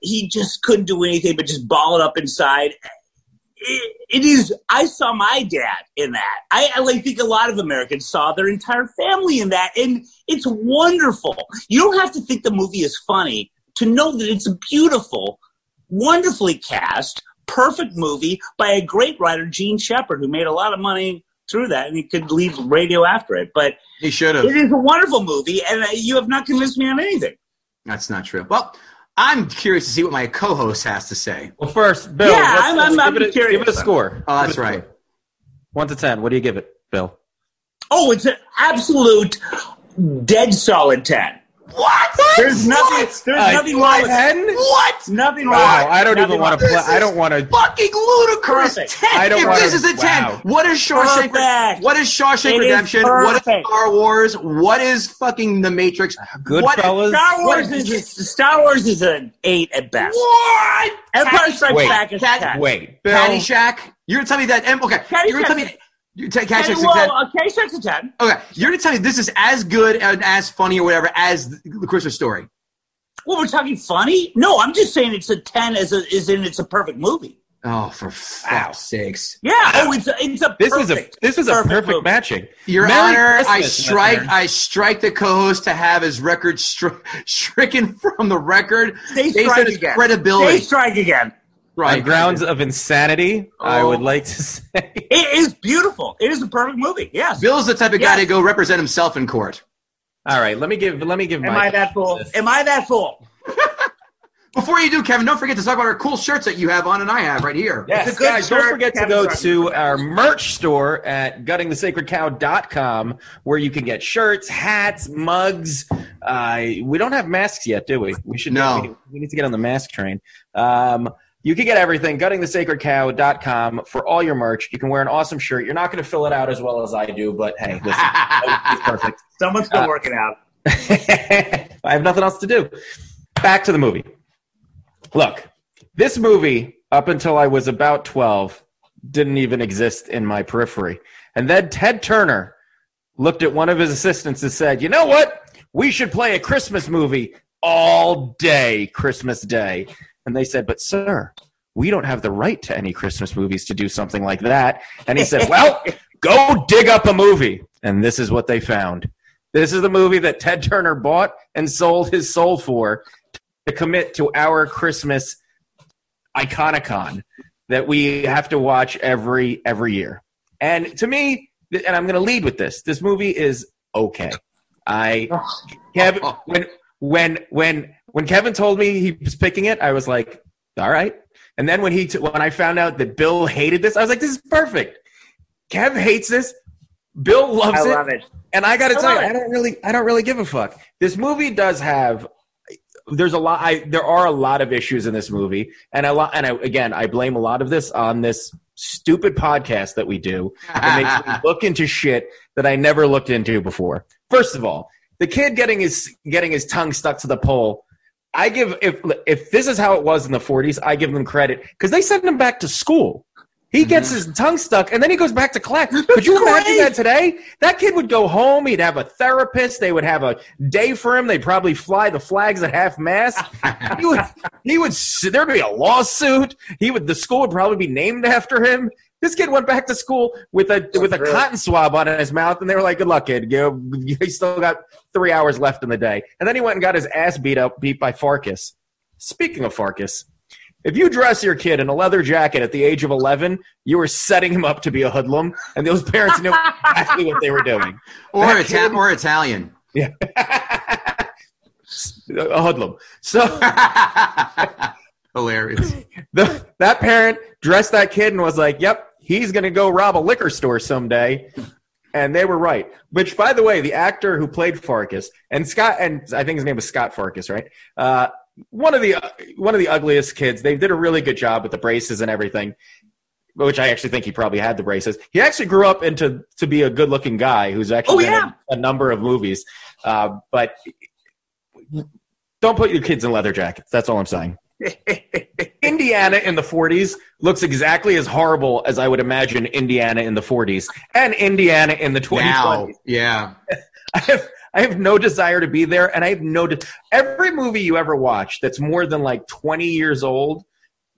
he just couldn't do anything but just ball it up inside. It, it is i saw my dad in that. I, I like think a lot of americans saw their entire family in that and it's wonderful. You don't have to think the movie is funny to know that it's beautiful wonderfully cast, perfect movie by a great writer, Jean Shepherd, who made a lot of money through that, and he could leave radio after it. But He should have. it is a wonderful movie, and uh, you have not convinced me on anything. That's not true. Well, I'm curious to see what my co-host has to say. Well, first, Bill, Yeah, let's- I'm- let's I'm- give, I'm it a, curious. give it a score. Oh, that's right. score. One to ten. What do you give it, Bill? Oh, it's an absolute dead solid ten. What? There's nothing. There's Uh, nothing wrong with ten? What? Nothing wrong. Wow, I don't Nothing even want to play. I don't want to. Fucking ludicrous. Perfect. Ten. I don't if wanna- this is a ten, wow. what is Shawshank? Perfect. What is Shawshank It is Redemption? What is. Star Wars? What is fucking The Matrix? What? Goodfellas. Star Wars What- is a, Star Wars is an eight at best. What? Empire Strikes Wait. Back is ten. Wait, Bill. Caddyshack. You're gonna tell me that? em- Okay. You're gonna tell me. Caddyshack- You take Okay, Caddyshack's a well, ten. uh, Caddyshack's a ten. Okay. You're gonna tell me this is as good and as funny or whatever as the Christmas story. Well, we're talking funny. No, I'm just saying it's a ten as a, is in it's a perfect movie. Oh, for fuck's sakes. Yeah. Oh, it's a, it's a This is a perfect, this is a perfect movie. matching. Your Merry Honor, I strike listener. I strike the co-host to have his record stri- stricken from the record They based strike on his again. credibility. They strike again. On grounds of insanity, I Oh. would like to say. It is beautiful. It is a perfect movie. Yes. Bill's the type of guy Yes. to go represent himself in court. All right, let me give let me give Am my I that fool? Am I that fool? Before you do, Kevin, don't forget to talk about our cool shirts that you have on and I have right here. Yes, It's a good guys, don't shirt. forget to go right. to our merch store at guttingthesacredcow.com where you can get shirts, hats, mugs. Uh, we don't have masks yet, do we? We should No. we, we need to get on the mask train. Um, you can get everything, guttingthesacredcow.com for all your merch. You can wear an awesome shirt. You're not going to fill it out as well as I do, but hey, listen, it's perfect. Someone's still Uh, working out. I have nothing else to do. Back to the movie. Look, this movie, up until I was about 12, didn't even exist in my periphery. And then Ted Turner looked at one of his assistants and said, You know what? We should play a Christmas movie all day, Christmas Day. And they said, But, sir, we don't have the right to any Christmas movies to do something like that. And he said, Well, go dig up a movie. And this is what they found. This is the movie that Ted Turner bought and sold his soul for to commit to our Christmas iconicon that we have to watch every every year. And to me, and I'm going to lead with this. This movie is okay. I Kevin when when when when Kevin told me he was picking it, I was like, all right. And then when he t- when I found out that Bill hated this, I was like, this is perfect. Kev hates this. Bill loves it. I it. love it. And I got to tell you, it. I don't really, I don't really give a fuck. This movie does have. There's a lot. I there are a lot of issues in this movie, and a lot. And I, again, I blame a lot of this on this stupid podcast that we do. That makes me look into shit that I never looked into before. First of all, the kid getting his getting his tongue stuck to the pole. I give if if this is how it was in the 40s, I give them credit because they send him back to school. He mm-hmm. gets his tongue stuck and then he goes back to class. Could you imagine great. that today? That kid would go home. He'd have a therapist. They would have a day for him. They'd probably fly the flags at half mast. he would. He would. There'd be a lawsuit. He would. The school would probably be named after him. This kid went back to school with a with a really? cotton swab on his mouth, and they were like, "Good luck, kid. You you still got three hours left in the day." And then he went and got his ass beat up, beat by Farkus. Speaking of Farkus, if you dress your kid in a leather jacket at the age of 11, you are setting him up to be a hoodlum, and those parents knew exactly what they were doing. or, Ita- kid- or Italian. a hoodlum. So Hilarious. the, that parent dressed that kid and was like, "Yep, he's going to go rob a liquor store someday." And they were right. Which, by the way, the actor who played Farkus and Scott, and I think his name was Scott Farkus, right? Uh, one of the one of the ugliest kids. They did a really good job with the braces and everything. Which I actually think he probably had the braces. He actually grew up into to be a good looking guy who's actually Oh, yeah. in a number of movies. Uh, but don't put your kids in leather jackets. That's all I'm saying. Indiana in the 40s looks exactly as horrible as I would imagine Indiana in the 40s and Indiana in the 20s. Now, yeah. I have, I have no desire to be there, and I have no. De- Every movie you ever watch that's more than like 20 years old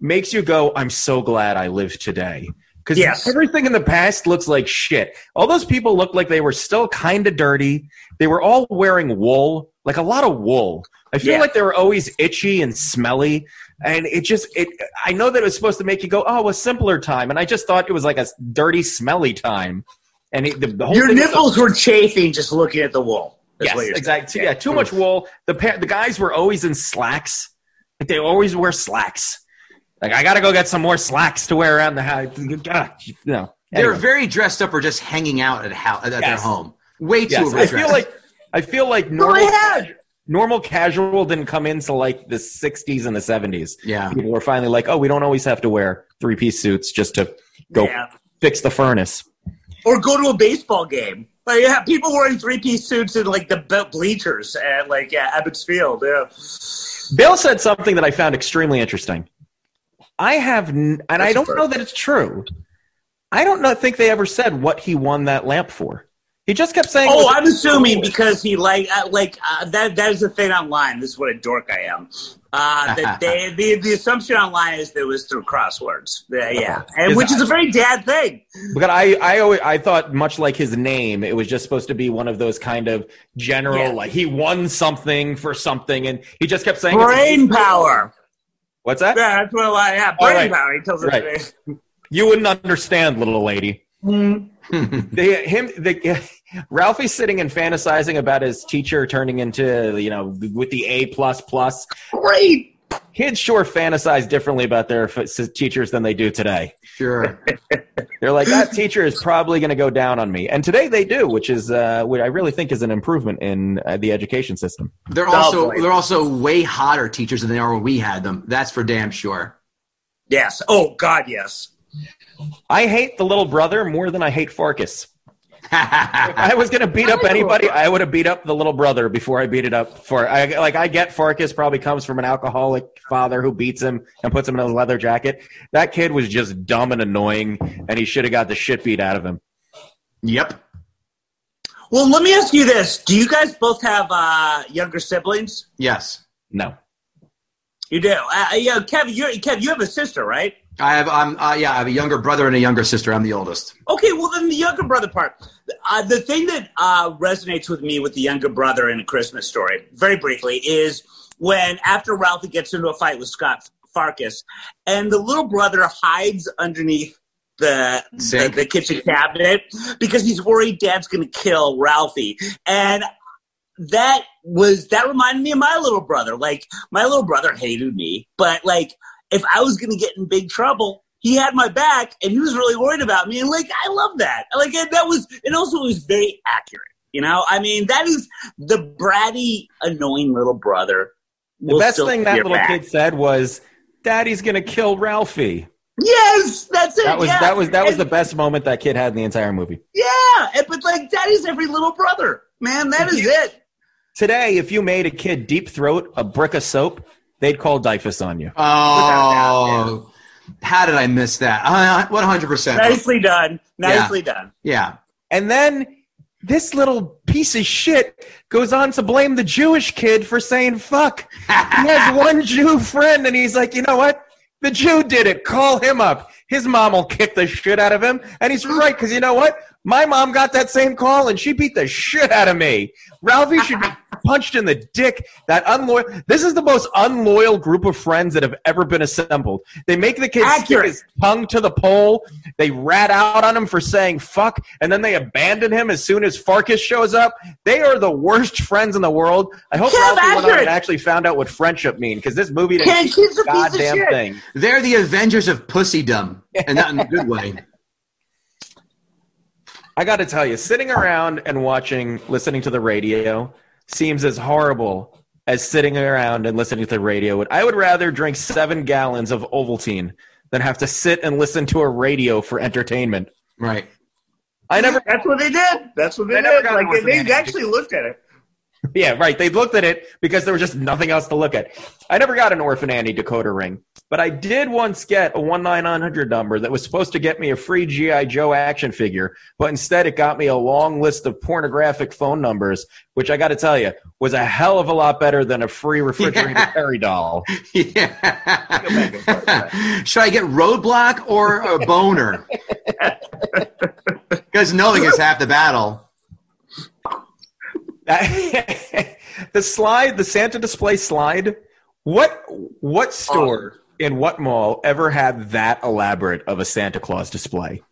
makes you go, I'm so glad I live today. Because Yes. everything in the past looks like shit. All those people looked like they were still kind of dirty. They were all wearing wool, like a lot of wool. I feel Yeah. like they were always itchy and smelly. And it just, it. I know that it was supposed to make you go, oh, a simpler time. And I just thought it was like a dirty, smelly time. And it, the, the whole Your thing was so- nipples were chafing just looking at the wool. That's Yes, what you're saying. exactly. Yeah, too much wool. The pa- the guys were always in slacks. Like they always wear slacks. Like I got to go get some more slacks to wear around the house. God, ah, you know. They're very dressed up or just hanging out at, how, at their home. Way too Yes, I feel like I feel like normal. Normal casual didn't come into like the 60s and the 70s. yeah. People were finally like, "Oh, we don't always have to wear three-piece suits just to go Yeah. fix the furnace." Or go to a baseball game. Like, yeah, people wearing three piece suits in like the bleachers at like yeah, Ebbets Field. Yeah. Bill said something that I found extremely interesting. I have, n- and I don't know that it's true. I don't know, think they ever said what he won that lamp for. He just kept saying. Oh, I'm assuming because he like uh, like uh, that. That is the thing online. This is what a dork I am. Uh, that they, the the assumption online is that it was through crosswords. Uh, yeah, and Is which is a very dad thing. Because I, I always, I thought much like his name, it was just supposed to be one of those kind of general, Yeah. like he won something for something, and he just kept saying Brain power. What's that? Yeah, that's what I yeah. Oh, Brain right. power. He tells Right. You wouldn't understand, little lady. they, him, the, Ralphie's sitting and fantasizing about his teacher turning into, you know, with the A plus plus. Great. Kids sure fantasize differently about their f- teachers than they do today. Sure. They're like, that teacher is probably going to go down on me, and today they do, which is uh, what I really think is an improvement in uh, the education system. They're also boy. they're also way hotter teachers than they are when we had them. That's for damn sure. Yes. Oh God, yes. I hate the little brother more than I hate Farkus. If I was going to beat up anybody, I would have beat up the little brother before I beat it up for. I like. I get Farkus probably comes from an alcoholic father who beats him and puts him in a leather jacket. That kid was just dumb and annoying, and he should have got the shit beat out of him. yep. Well, let me ask you this: Do you guys both have uh, younger siblings? Yes. No, You do. Uh, yeah, Kev. You Kev, you have a sister, right? I have um uh, yeah, I have a younger brother and a younger sister. I'm the oldest. Okay, well then the younger brother part. Uh, the thing that uh, resonates with me with the younger brother in a Christmas story, very briefly, is when after Ralphie gets into a fight with Scott Farkus, and the little brother hides underneath the the, the kitchen cabinet because he's worried Dad's going to kill Ralphie, and that was that reminded me of my little brother. Like my little brother hated me, but like if I was going to get in big trouble, he had my back and he was really worried about me. And like, I love that. Like, that was, and also it was very accurate. You know, I mean, that is the bratty, annoying little brother. the best thing that little back. kid said was, "Daddy's going to kill Ralphie." Yes, that's it. That was yeah. that was that was And- the best moment that kid had in the entire movie. yeah. But like, that is every little brother, man. That is it. Today, if you made a kid deep throat a brick of soap, they'd call DYFS on you. Oh, how did I miss that? Uh, One hundred percent. Nicely done. Nicely done. Yeah. And then this little piece of shit goes on to blame the Jewish kid for saying fuck. He has one Jew friend, and he's like, you know what? The Jew did it. Call him up. His mom will kick the shit out of him. And he's right, because you know what? My mom got that same call, and she beat the shit out of me. Ralphie should be punched in the dick. That unloyal. This is the most unloyal group of friends that have ever been assembled. They make the kid stick his tongue to the pole. They rat out on him for saying fuck, and then they abandon him as soon as Farkus shows up. They are the worst friends in the world. I hope Yeah, Ralphie went on and actually found out what friendship means because this movie didn't Kid, teach a a piece of goddamn shit. thing. They're the Avengers of pussydom, and not in a good way. I got to tell you, sitting around and watching, listening to the radio seems as horrible as sitting around and listening to the radio. I would rather drink seven gallons of Ovaltine than have to sit and listen to a radio for entertainment. Right. I never That's what they did. That's what they, They never did. got Like they, they actually looked at it. Yeah, right. They looked at it because there was just nothing else to look at. I never got an Orphan Annie decoder ring, but I did once get a 19900 number that was supposed to get me a free G.I. Joe action figure, but instead it got me a long list of pornographic phone numbers, which I got to tell you was a hell of a lot better than a free refrigerator Yeah. Perry doll. Yeah. Should I get roadblock or a boner? Because knowing is half the battle. the slide, the Santa display slide. What what store in what mall ever had that elaborate of a Santa Claus display?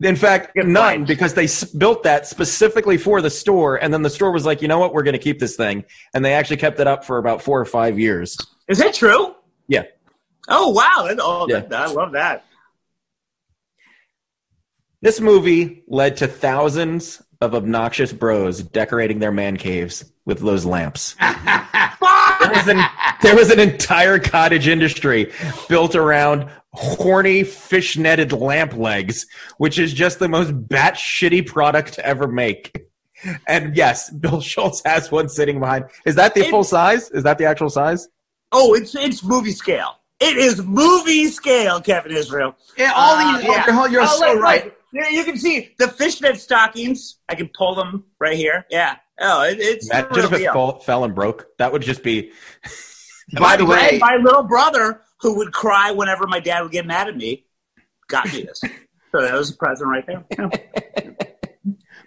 In fact, none because they s- built that specifically for the store, and then the store was like, you know what, we're going to keep this thing, and they actually kept it up for about four or five years. Is that true? Yeah. Oh wow! That, oh, Yeah. that- I love that. This movie led to thousands of obnoxious bros decorating their man caves with those lamps. There was, an, there was an entire cottage industry built around horny fish netted lamp legs, which is just the most bat shitty product to ever make. And yes, Bill Schultz has one sitting behind. Is that the It- full size? Is that the actual size? Oh, it's it's movie scale. It is movie scale, Kevin Israel. Yeah, all Uh, these. yeah. You're, you're Oh, so look, right. Look. Yeah, you can see the fishnet stockings. I can pull them right here. Yeah. Oh, it, it's the Imagine real if it deal. fell, fell and broke. That would just be. By the way, my little brother, who would cry whenever my dad would get mad at me, got me this. so that was a present right there.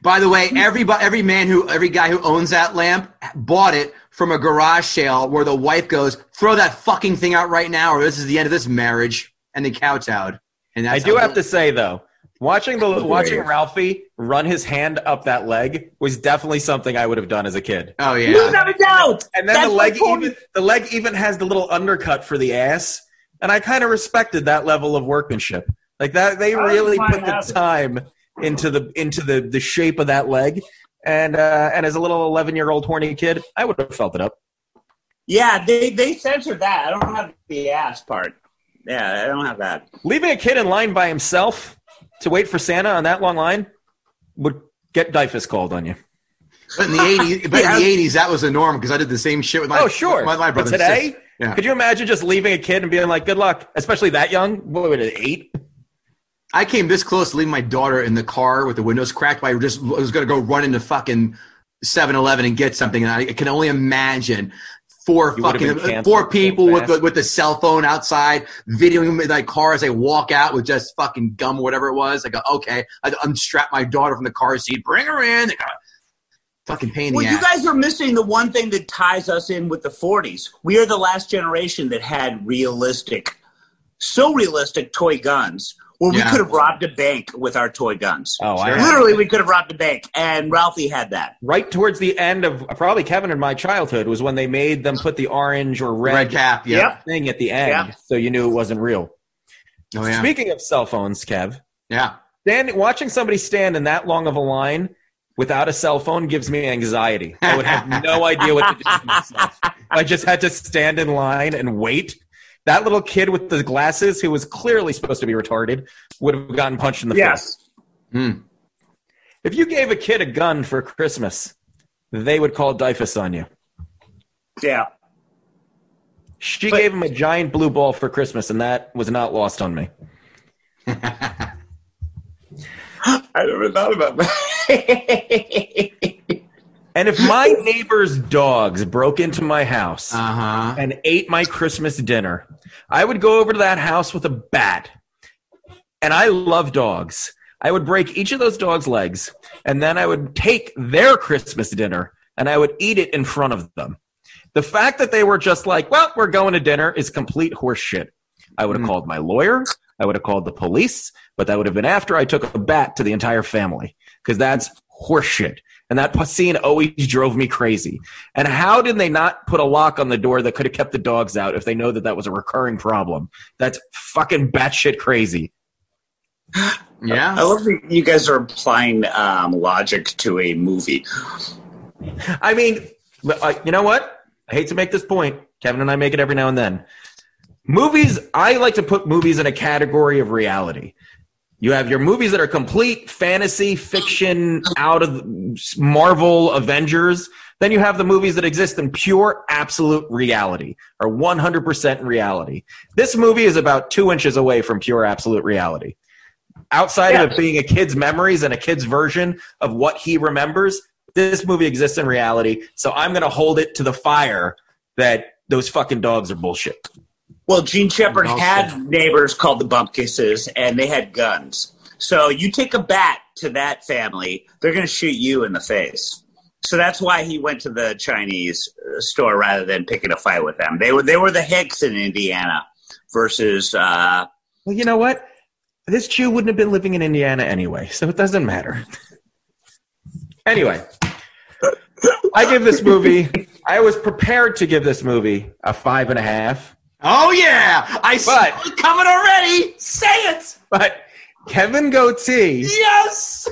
by the way, every every man who every guy who owns that lamp bought it from a garage sale where the wife goes, "Throw that fucking thing out right now, or this is the end of this marriage," and they kowtowed. And I do how- have to say though, watching the watching Ralphie run his hand up that leg was definitely something I would have done as a kid. Oh Without yeah. a doubt. And then That's the leg point. even the leg even has the little undercut for the ass, and I kind of respected that level of workmanship. Like that, they I really put the having it. time into the into the the shape of that leg. And uh, and as a little eleven year old horny kid, I would have felt it up. Yeah, they they censored that. I don't have the ass part. Yeah, I don't have that. Leaving a kid in line by himself to wait for Santa on that long line would get DYFS called on you. But in the eighties, but in the eighties, that was the norm because I did the same shit with my. Oh, sure. my, my but brother. sister. today, Yeah. could you imagine just leaving a kid and being like, "Good luck," especially that young? What was it, eight? I came this close to leaving my daughter in the car with the windows cracked. But I just was going to go run into fucking 7-Eleven and get something, and I can only imagine four You fucking uh, four people with fast. the, with the cell phone outside videoing my car as they walk out with just fucking gum or whatever it was. I go, okay, I unstrap my daughter from the car seat, bring her in. Go, fucking pain in Well, the you ass. guys are missing the one thing that ties us in with the 40s. We are the last generation that had realistic, so realistic toy guns where we could have robbed a bank with our toy guns. Oh, I Literally, we could have robbed a bank, and Ralphie had that. right towards the end of probably Kevin and my childhood was when they made them put the orange or red, red cap, yeah. Yep. thing at the end, Yeah. so you knew it wasn't real. Oh yeah, Speaking of cell phones, Kev, yeah. stand, watching somebody stand in that long of a line without a cell phone gives me anxiety. I would have no idea what to do myself. I just had to stand in line and wait. That little kid with the glasses, who was clearly supposed to be retarded, would have gotten punched in the face. Yes. Hmm. If you gave a kid a gun for Christmas, they would call DYFS on you. Yeah. She But- gave him a giant blue ball for Christmas, and that was not lost on me. I never thought about that. And if my neighbor's dogs broke into my house Uh huh. and ate my Christmas dinner, I would go over to that house with a bat. And I love dogs. I would break each of those dogs' legs, and then I would take their Christmas dinner and I would eat it in front of them. The fact that they were just like, well, we're going to dinner is complete horseshit. I would have Mm. called my lawyer. I would have called the police, but that would have been after I took a bat to the entire family because that's horseshit. And that scene always drove me crazy. And how did they not put a lock on the door that could have kept the dogs out if they know that that was a recurring problem? That's fucking batshit crazy. Yeah. I love that you guys are applying um, logic to a movie. I mean, uh, you know what? I hate to make this point. Kevin and I make it every now and then. Movies, I like to put movies in a category of reality. You have your movies that are complete fantasy, fiction, out of Marvel, Avengers. Then you have the movies that exist in pure, absolute reality, or 100% reality. This movie is about two inches away from pure, absolute reality. Outside of it being a kid's memories and a kid's version of what he remembers, this movie exists in reality. So I'm going to hold it to the fire that those fucking dogs are bullshit. Well, Jean Shepherd had neighbors called the Bumpkisses, and they had guns. So you take a bat to that family, they're going to shoot you in the face. So that's why he went to the Chinese uh, store rather than picking a fight with them. They were they were the Hicks in Indiana versus uh, Well, you know what? This Jew wouldn't have been living in Indiana anyway, so it doesn't matter. Anyway, I give this movie, I was prepared to give this movie a five and a half, Oh yeah. I see But- it coming already. Say it. but Kevin Gootee, Yes.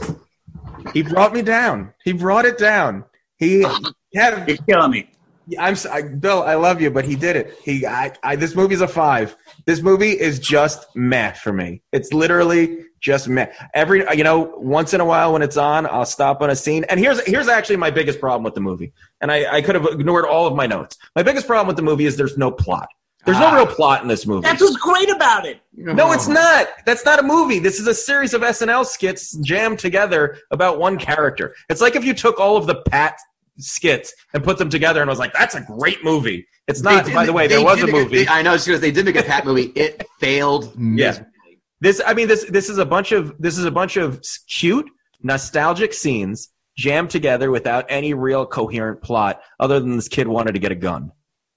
he brought me down. He brought it down. He, Kevin. you're killing me. I'm s- I, Bill. I love you, but he did it. He, I, I, this movie's a five. This movie is just meh for me. It's literally just meh. Every, you know, once in a while when it's on, I'll stop on a scene. And here's, here's actually my biggest problem with the movie. And I, I could have ignored all of my notes. My biggest problem with the movie is there's no plot. There's no Ah. real plot in this movie. That's what's great about it. No, it's not. That's not a movie. This is a series of SNL skits jammed together about one character. It's like if you took all of the Pat skits and put them together and was like, "That's a great movie." It's not. did- By the way, there was a make movie. they- I know because they did make a Pat movie. It failed. Yeah. miserably. This, I mean, this this is a bunch of this is a bunch of cute, nostalgic scenes jammed together without any real coherent plot other than this kid wanted to get a gun.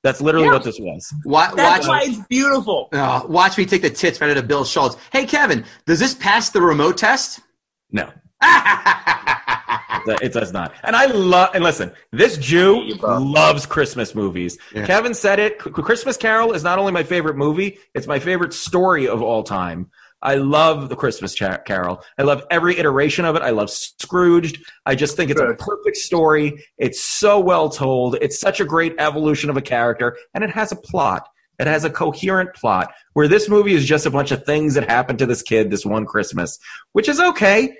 That's literally Yeah. what this was. Wa- That's watch, why it's beautiful. uh, watch me take the tits right out of Bill Schultz. Hey, Kevin, does this pass the remote test? No. It does not. And I love, and listen, this Jew loves Christmas movies. Yeah. Kevin said it. C- Christmas Carol is not only my favorite movie, it's my favorite story of all time. I love the Christmas Carol. I love every iteration of it. I love Scrooged. I just think it's a perfect story. It's so well told. It's such a great evolution of a character, and it has a plot. It has a coherent plot where this movie is just a bunch of things that happened to this kid this one Christmas, which is okay.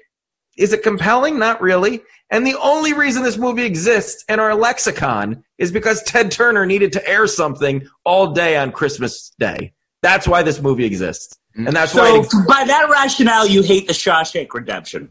Is it compelling? Not really. And the only reason this movie exists in our lexicon is because Ted Turner needed to air something all day on Christmas Day. That's why this movie exists. And that's why So, by that rationale, you hate the Shawshank Redemption.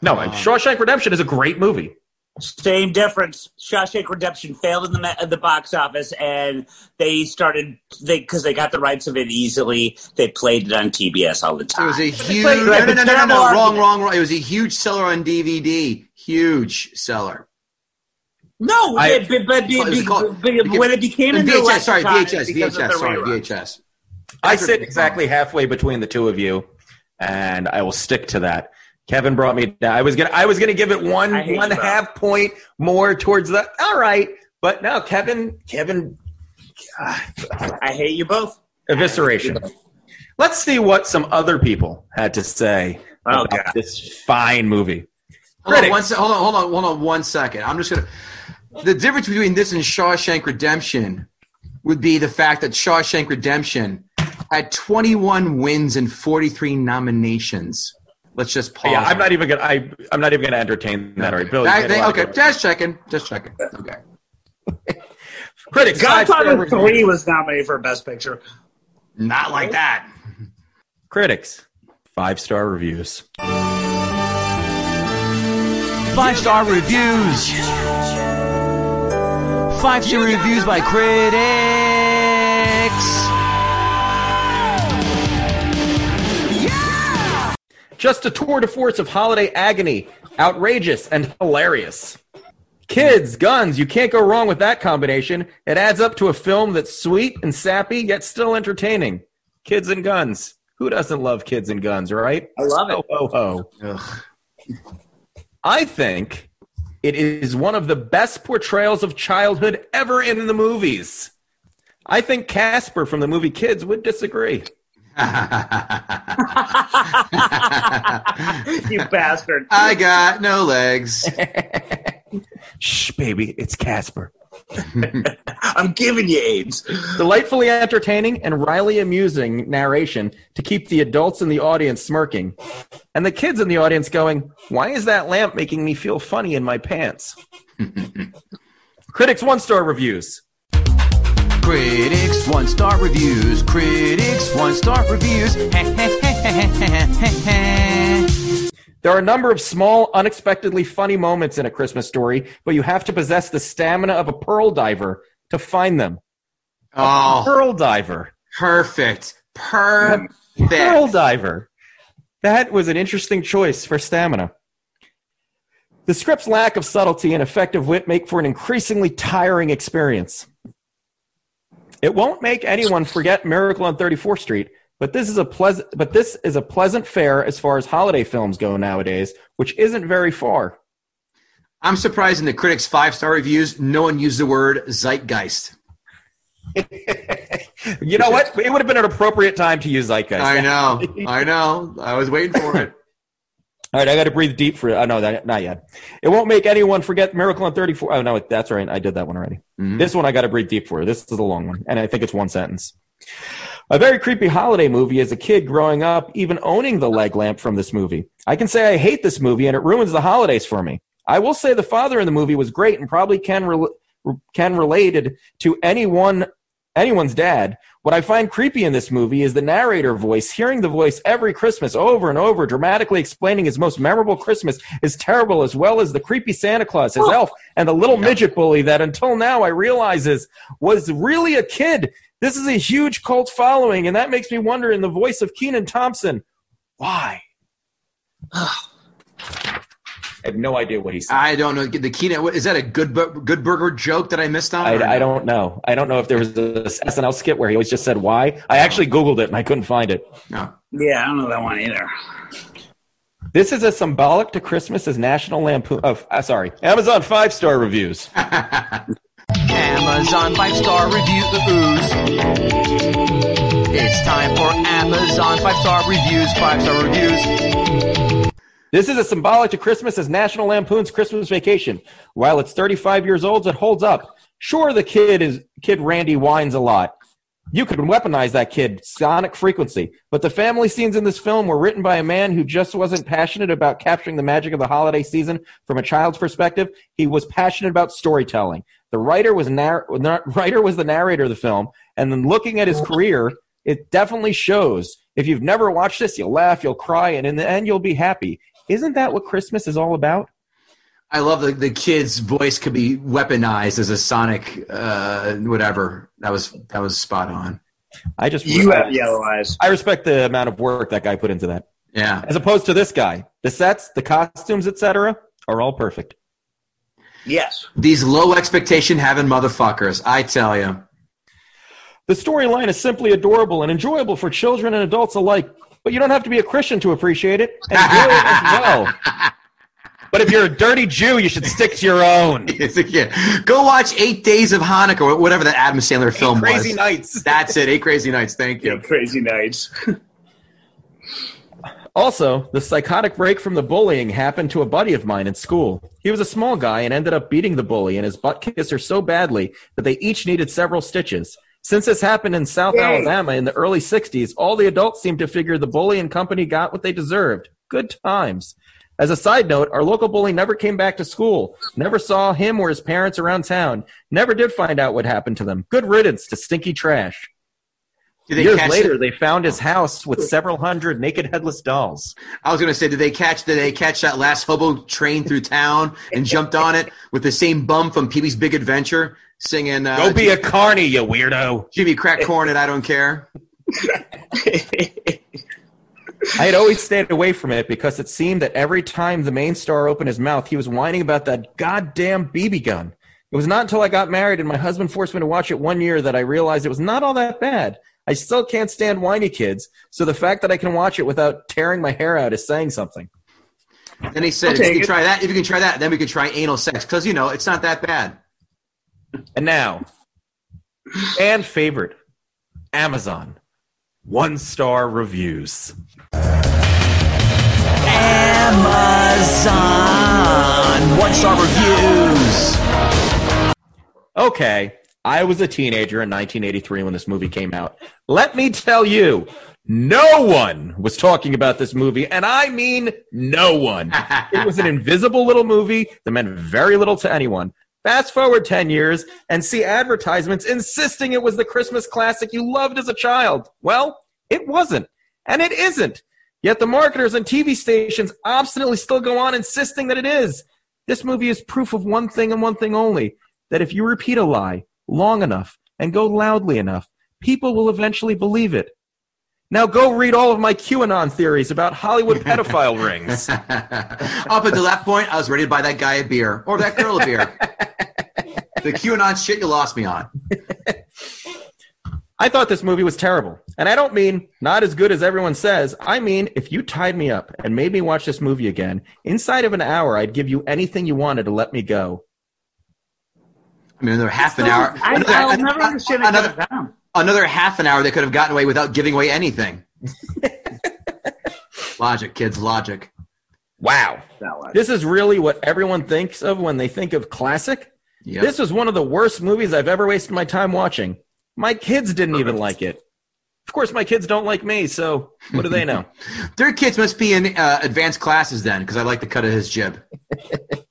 no, Shawshank Redemption is a great movie. Same difference. Shawshank Redemption failed in the ma- the box office, and they started they because they got the rights of it easily. They played it on TBS all the time. It was a huge. Wait, No, no, no, no, no, no. Wrong, wrong, wrong. It was a huge seller on DVD. Huge seller. no, I- but, but, but, What was it called? but when it became And into VHS, sorry, VHS, VHS, sorry. VHS. I sit exactly halfway between the two of you, and I will stick to that. Kevin brought me down. I was gonna I was gonna give it one one you, half point more towards the all right, but no, Kevin Kevin I hate you both. evisceration. Let's see what some other people had to say Oh, about God. this fine movie. Hold on, one se- hold on, hold on, hold on one second. I'm just gonna. The difference between this and Shawshank Redemption would be the fact that Shawshank Redemption had 21 wins and 43 nominations. Let's just pause. Yeah, I'm not even gonna. I, I'm not even gonna entertain that. All right, Bill. I had a think- okay, just checking, just checking. Okay. Critics. five-star Godfather. Three was nominated for Best Picture. Not like that. Critics. Five star reviews. Five star reviews. Five star reviews by critics. Just a tour de force of holiday agony, outrageous and hilarious. Kids, guns, you can't go wrong with that combination. It adds up to a film that's sweet and sappy, yet still entertaining. Kids and guns. Who doesn't love kids and guns, right? I love it. Ho, ho, ho. Ugh. I think it is one of the best portrayals of childhood ever in the movies. I think Casper from the movie Kids would disagree. you bastard. I got no legs. Shh, baby, it's Casper. I'm giving you AIDS. Delightfully entertaining and wryly amusing narration to keep the adults in the audience smirking, and the kids in the audience going, Why is that lamp making me feel funny in my pants? Critics one star reviews. Critics one star reviews. Critics one star reviews. There are a number of small, unexpectedly funny moments in a Christmas story, but you have to possess the stamina of a pearl diver to find them. Oh, Pearl diver. perfect. Perfect. Pearl diver. That was an interesting choice for stamina. The script's lack of subtlety and effective wit make for an increasingly tiring experience. It won't make anyone forget Miracle on 34th Street, but this is a pleasant but this is a pleasant fare as far as holiday films go nowadays, which isn't very far. I'm surprised in the critics' five star reviews, no one used the word zeitgeist. You know what? It would have been an appropriate time to use Zeitgeist. I know. I know. I was waiting for it. All right, I got to breathe deep for it. Oh, no, that, not yet. It won't make anyone forget Miracle on 34. Oh, no, that's right. I did that one already. Mhm. This one I got to breathe deep for. This is a long one, and I think it's one sentence. A very creepy holiday movie as a kid growing up, even owning the leg lamp from this movie. I can say I hate this movie, and it ruins the holidays for me. I will say the father in the movie was great and probably can rel- can related to anyone anyone's dad. What I find creepy in this movie is the narrator voice. Hearing the voice every Christmas over and over, dramatically explaining his most memorable Christmas is terrible, as well as the creepy Santa Claus, his elf, and the little midget bully that until now I realize is was really a kid. This is a huge cult following, and that makes me wonder in the voice of Kenan Thompson, why? I have no idea what he said. I don't know. The Kenan, is that a good good burger joke that I missed on? or I, I don't know. I don't know if there was a SNL skit where he always just said why. I actually Googled it and I couldn't find it. No. Yeah, I don't know that one either. This is as symbolic to Christmas as National Lampoon. Of uh, sorry, Amazon five star reviews. Amazon five star reviews. It's time for Amazon five star reviews. Five star reviews. This is as symbolic to Christmas as National Lampoon's Christmas Vacation. While it's 35 years old, it holds up. Sure, the kid is kid Randy whines a lot. You could weaponize that kid, sonic frequency. But the family scenes in this film were written by a man who just wasn't passionate about capturing the magic of the holiday season from a child's perspective. He was passionate about storytelling. The writer was writer was the narrator of the film, and then looking at his career, it definitely shows. If you've never watched this, you'll laugh, you'll cry, and in the end, you'll be happy. Isn't that what Christmas is all about? I love the the kid's voice could be weaponized as a sonic uh, whatever. That was that was spot on. I just You have yellow eyes. I respect the amount of work that guy put into that. Yeah. As opposed to this guy, the sets, the costumes, etc., are all perfect. Yes. These low expectation having motherfuckers, I tell you. The storyline is simply adorable and enjoyable for children and adults alike, but you don't have to be a Christian to appreciate it and enjoy it as well. But if you're a dirty Jew, you should stick to your own. yeah. Go watch Eight Days of Hanukkah or whatever that Adam Sandler film Crazy was. Crazy Nights. That's it. Eight Crazy Nights. Thank you. Crazy nights. Also, the psychotic break from the bullying happened to a buddy of mine in school. He was a small guy and ended up beating the bully and his butt kissed her so badly that they each needed several stitches. Since this happened in South Yay. Alabama in the early 60s, all the adults seemed to figure the bully and company got what they deserved. Good times. As a side note, our local bully never came back to school, never saw him or his parents around town, never did find out what happened to them. Good riddance to stinky trash. Did they Years catch later, it? they found his house with several hundred naked headless dolls. I was going to say, did they catch? Did they catch that last hobo train through town and jumped on it with the same bum from Pee Wee's Big Adventure singing? Uh, Go be a carny, you weirdo. Jimmy Crack Corn and I don't care. I had always stayed away from it because it seemed that every time the main star opened his mouth, he was whining about that goddamn BB gun. It was not until I got married and my husband forced me to watch it one year that I realized it was not all that bad. I still can't stand whiny kids, so the fact that I can watch it without tearing my hair out is saying something. Then he said, if you can it. try that, if you can try that, then we can try anal sex because you know it's not that bad. And now, and favorite, Amazon, one star reviews. Amazon one star reviews. Okay, I was a teenager in 1983 when this movie came out. Let me tell you, no one was talking about this movie, and I mean no one. It was an invisible little movie that meant very little to anyone. Fast forward 10 years and see advertisements insisting it was the Christmas classic you loved as a child. Well, it wasn't, and it isn't. Yet the marketers and TV stations obstinately still go on insisting that it is. This movie is proof of one thing and one thing only that if you repeat a lie long enough and go loudly enough, people will eventually believe it. Now go read all of my QAnon theories about Hollywood pedophile rings. Up until that point, I was ready to buy that guy a beer or that girl a beer. the QAnon shit you lost me on. I thought this movie was terrible. And I don't mean not as good as everyone says. I mean, if you tied me up and made me watch this movie again, inside of an hour, I'd give you anything you wanted to let me go. I mean, another half an hour. I, another, I'll never understand it. another, another half an hour they could have gotten away without giving away anything. logic, kids, logic. Wow. This is really what everyone thinks of when they think of classic. Yep. This was one of the worst movies I've ever wasted my time watching. My kids didn't even like it. Of course, my kids don't like me, so what do they know? Their kids must be in uh, advanced classes then, because I like the cut of his jib.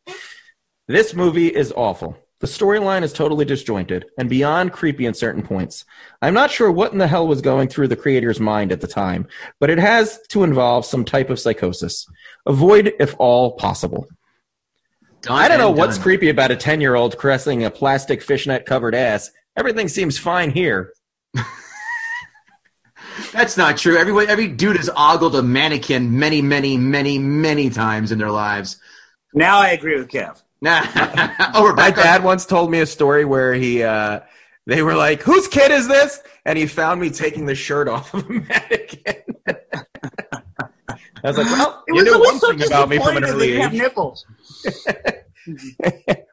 This movie is awful. The storyline is totally disjointed and beyond creepy in certain points. I'm not sure what in the hell was going through the creator's mind at the time, but it has to involve some type of psychosis. Avoid if all possible. Done I don't know what's done. creepy about a 10 year old caressing a plastic fishnet covered ass. Everything seems fine here. That's not true. Every every dude has ogled a mannequin many, many, many, many times in their lives. Now I agree with Kev. Oh, we're My dad once told me a story where he, uh, they were like, "Whose kid is this?" And he found me taking the shirt off of a mannequin. I was like, "Well, It you was knew one so thing about me from an disappointing that early they have age. nipples.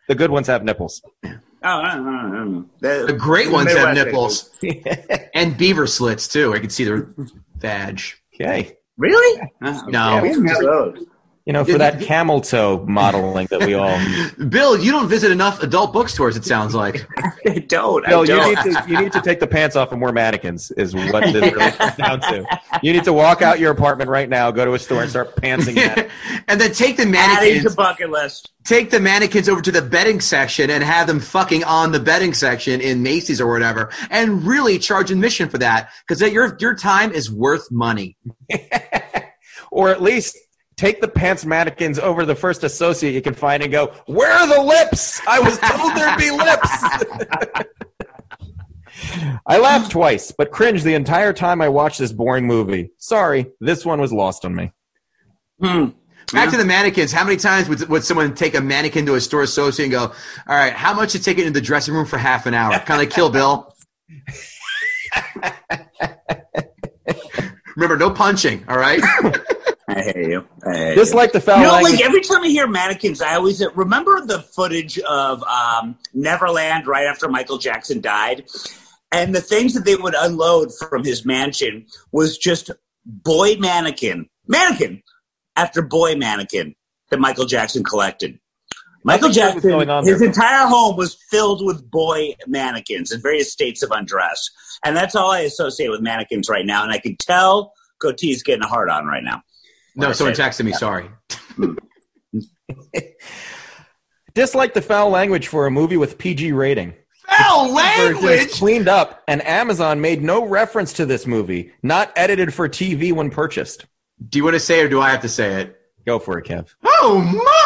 the good ones have nipples." Oh, I don't know, I don't know. The, The great the ones have nipples and beaver slits too. I can see their badge. Okay, Really? Oh, No. yeah, we didn't have those. You know, for that camel toe modeling that we all. Bill, you don't visit enough adult bookstores. It sounds like. I don't. Bill, you don't. need to you need to take the pants off of more mannequins. Is what this really comes down to. You need to walk out your apartment right now, go to a store, and start pantsing and then take the Adding to mannequins, bucket list. take the mannequins over to the bedding section and have them fucking on the bedding section in Macy's or whatever, and really charge admission for that because your your time is worth money. or at least take the pants mannequins over the first associate you can find and go, "Where are the lips? I was told there'd be lips." I laughed twice, but cringed the entire time I watched this boring movie. Sorry, this one was lost on me. Hmm. Back to the mannequins. How many times would, would someone take a mannequin to a store associate and go, "All right, how much to take it into the dressing room for half an hour?" Kind of Kill Bill. Remember, no punching. All right. I hate you. I Just you. like the foul You know, language. like every time I hear mannequins, I always remember the footage of um, Neverland right after Michael Jackson died, and the things that they would unload from his mansion was just boy mannequin, mannequin after boy mannequin that Michael Jackson collected. Michael Jackson, his there. entire home was filled with boy mannequins in various states of undress, and that's all I associate with mannequins right now. And I can tell Gootee's getting a hard on right now. No, someone texted me. Sorry. Dislike the foul language for a movie with PG rating. Foul Version is cleaned up, and Amazon made no reference to this movie. Not edited for TV when purchased. Do you want to say it or do I have to say it? Go for it, Kev. Oh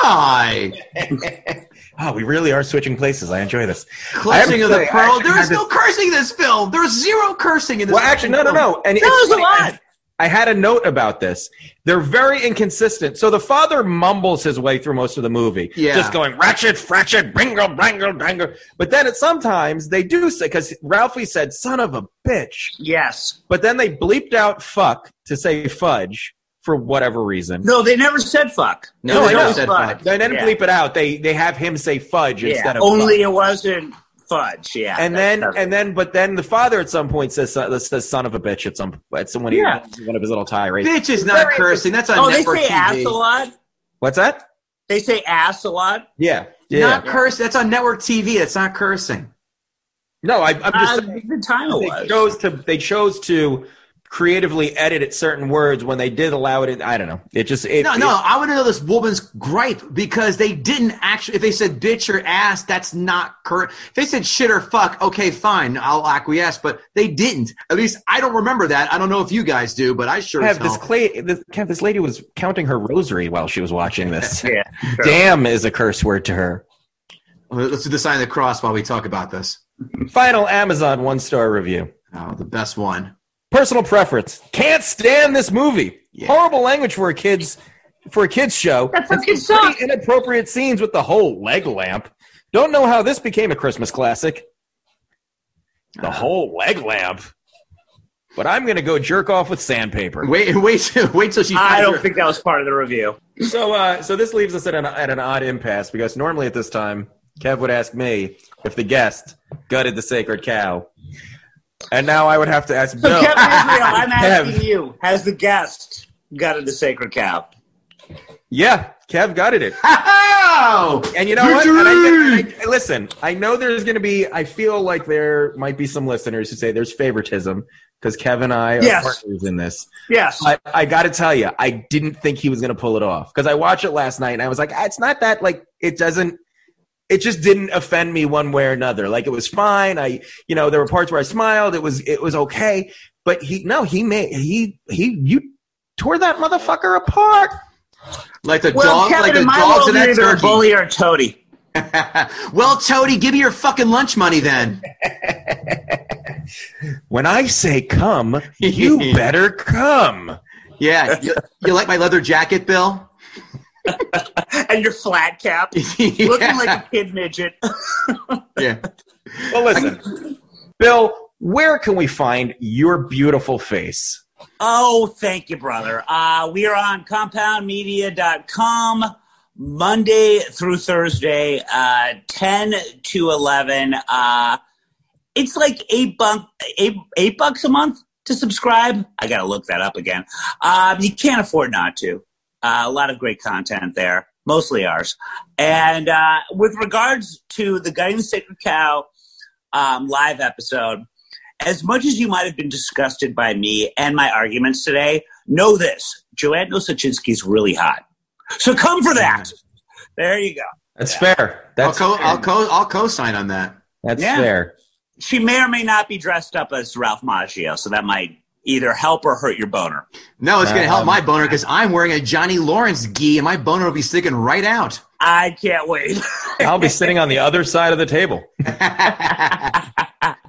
my! Oh, we really are switching places. I enjoy this. Clutching I of the to say, pearl. There is had no cursing in this film. There's zero cursing in this. Well, actually, no, no, no. And That it's was a lot. I had a note about this. They're very inconsistent. So the father mumbles his way through most of the movie, Yeah. just going ratchet, fratchet, bringle, brangle, dangle. But then at sometimes they do say because Ralphie said "son of a bitch," Yes. but then they bleeped out "fuck" to say fudge for whatever reason. No, they never said fuck. No, No, they I never said Fuck. fuck. They didn't Yeah. bleep it out. They they have him say fudge Yeah, instead of fuck. only fuck. it wasn't fudge. Yeah. And then that's- and then but then the father at some point says uh, says son of a bitch at some at some when he Yeah. one of his little tirades. Bitch is not Very cursing. That's on oh, they network say ass a lot. What's that? They say ass a lot. Yeah. Yeah. Not curse. That's on network TV. That's not cursing. no, I, I'm just Uh, saying the time it they was. chose to they chose to creatively edit at certain words when they did allow it. In, I don't know. It just it, No, no. I want to know this woman's gripe because they didn't actually. If they said bitch or ass, that's not correct. If they said shit or fuck, okay, fine, I'll acquiesce. But they didn't. At least I don't remember that. I don't know if you guys do, but I sure have this clay, this, this lady was counting her rosary while she was watching this. Yeah. sure. Damn is a curse word to her. Let's do the sign of the cross while we talk about this. Final Amazon one star review. Oh, the best one. Personal preference. Can't stand this movie. Yeah. Horrible language for a kids for a kids show. That fucking And some pretty sucks. inappropriate scenes with the whole leg lamp. Don't know how this became a Christmas classic. The whole leg lamp. But I'm gonna go jerk off with sandpaper. Wait, wait, wait till she. I don't her- think that was part of the review. So, uh, so this leaves us at an, at an odd impasse because normally at this time, Kev would ask me if the guest gutted the sacred cow, and now I would have to ask So, Bill. Kevin Israel, I'm Kev. asking you: Has the guest gutted the sacred cow? Yeah, Kev gutted it. Ow! And you know what? I! I- listen, I know there's going to be. I feel like there might be some listeners who say there's favoritism because Kevin and I are Yes. partners in this. Yes. But I got to tell you, I didn't think he was going to pull it off because I watched it last night and I was like, "Ah, it's not that like it doesn't. It just didn't offend me one way or another. Like it was fine. I, you know, there were parts where I smiled. It was it was okay. But he no, he made he he you tore that motherfucker apart. Like the well, dog, Kevin, like the in my dogs world, that either a turkey. bully or toady. well, Toady, give me your fucking lunch money then. When I say come, you better come. Yeah, you, you like my leather jacket, Bill? And and your flat cap, looking like a kid midget. yeah. Well, listen, Bill, where can we find your beautiful face? Oh, thank you, brother. Uh, we are on compoundmedia.com Monday through Thursday, uh, 10 to 11. Uh, it's like eight, buck, eight, eight bucks a month to subscribe. I got to look that up again. Um, you can't afford not to. Uh, a lot of great content there, mostly ours. And uh, with regards to the Gutting the Sacred Cow um, live episode, as much as you might have been disgusted by me and my arguments today, know this Joanne Osachinsky is really hot. So come for that. There you go. That's fair. That's I'll co fair. I'll co I'll co-sign on that. That's Yeah. fair. She may or may not be dressed up as Ralph Macchio, so that might either help or hurt your boner. No, it's gonna help Um, my boner because I'm wearing a Johnny Lawrence gi and my boner will be sticking right out. I can't wait. I'll be sitting on the other side of the table.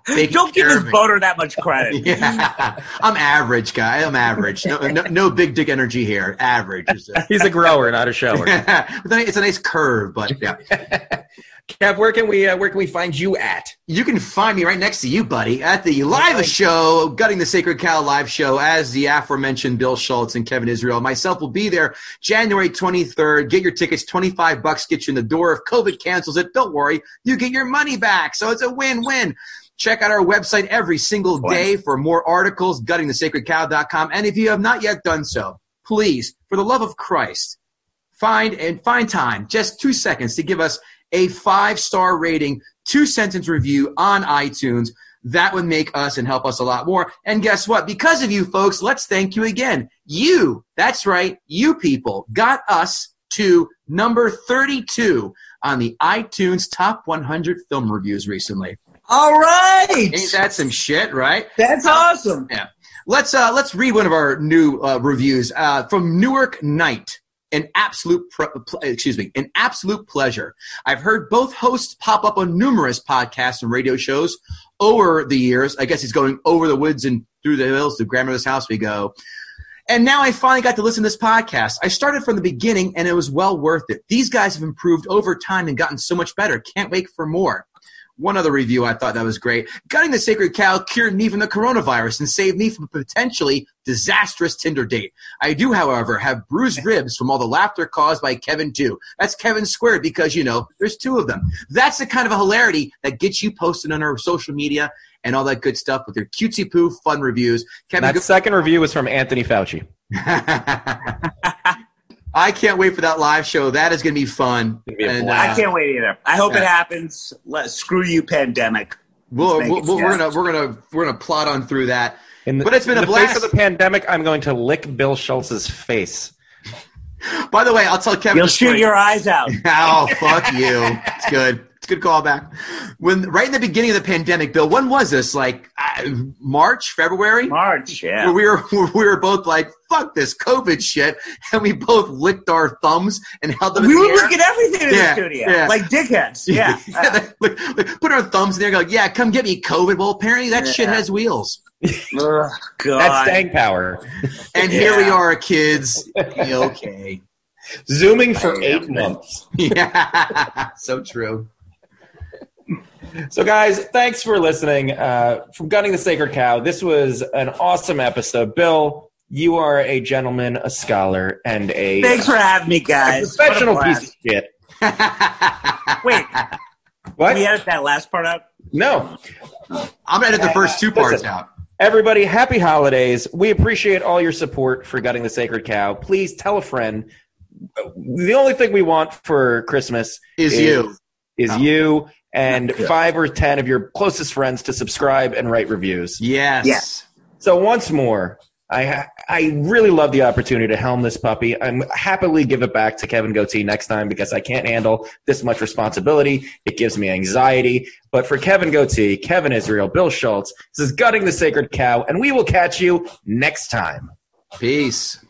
Taking Don't give care his boner that much credit. Yeah. I'm average, guy. I'm average. No, no, no big dick energy here. Average. It's He's a grower, not a shower. it's a nice curve, but yeah. Kev, where can we uh, where can we find you at? You can find me right next to you, buddy, at the live show, Gutting the Sacred Cow live show, as the aforementioned Bill Schultz and Kevin Israel. Myself will be there January 23rd. Get your tickets, 25 bucks, get you in the door. If COVID cancels it, don't worry, you get your money back. So it's a win-win. Check out our website every single day for more articles, guttingthesacredcow.com. And if you have not yet done so, please, for the love of Christ, find and find time, just two seconds, to give us a five star rating, two sentence review on iTunes. That would make us and help us a lot more. And guess what? Because of you folks, let's thank you again. You, that's right, you people got us to number 32 on the iTunes top 100 film reviews recently. All right. Ain't that some shit, right? That's awesome. Yeah. Let's uh, let's read one of our new uh, reviews uh, from Newark Knight. An absolute, pre- pl- excuse me, an absolute pleasure. I've heard both hosts pop up on numerous podcasts and radio shows over the years. I guess he's going over the woods and through the hills to grandmother's house. We go. And now I finally got to listen to this podcast. I started from the beginning and it was well worth it. These guys have improved over time and gotten so much better. Can't wait for more. One other review I thought that was great. Gutting the Sacred Cow cured me from the coronavirus and saved me from a potentially disastrous Tinder date. I do, however, have bruised ribs from all the laughter caused by Kevin too. That's Kevin squared because, you know, there's two of them. That's the kind of a hilarity that gets you posted on our social media and all that good stuff with your cutesy poo fun reviews. Kevin, That second review was from Anthony Fauci. I can't wait for that live show. That is going to be fun. Be And, blast. I can't wait either. I hope it happens. Let screw you, pandemic. We'll, we'll, we'll, we're gonna we're gonna we're gonna plot on through that. In the, But it's been in a the face blast. of the pandemic. I'm going to lick Bill Schultz's face. By the way, I'll tell Kevin. You'll shoot story. your eyes out. Oh fuck you! It's good. It's a good callback. When right in the beginning of the pandemic, Bill, when was this? Like uh, March, February? March, yeah. Where we were we were both like, "Fuck this COVID shit," and we both licked our thumbs and held them. We in were the air. looking at everything in Yeah, the studio, yeah. like dickheads. Yeah. yeah. like, like, put our thumbs in there. Go, yeah, come get me COVID. Well, apparently that shit has wheels. Ugh, God. That's staying power. And here we are, kids. okay. Zooming for eight months. Yeah. so true. So, guys, thanks for listening. Uh, from Gutting the Sacred Cow, this was an awesome episode. Bill, you are a gentleman, a scholar, and a, Thanks for having me, a guys. professional a piece of shit. Wait, What? can we edit that last part out? No. I'm gonna edit the first two parts Listen. out. Everybody, happy holidays. We appreciate all your support for Gutting the Sacred Cow. Please tell a friend. The only thing we want for Christmas Is you. is Oh. you and Yeah. five or ten of your closest friends to subscribe and write reviews. Yes. Yes. So once more, I I really love the opportunity to helm this puppy. I'm happily give it back to Kevin Gootee next time because I can't handle this much responsibility. It gives me anxiety. But for Kevin Gootee, Kevin Israel, Bill Schultz, this is gutting the sacred cow, and we will catch you next time. Peace.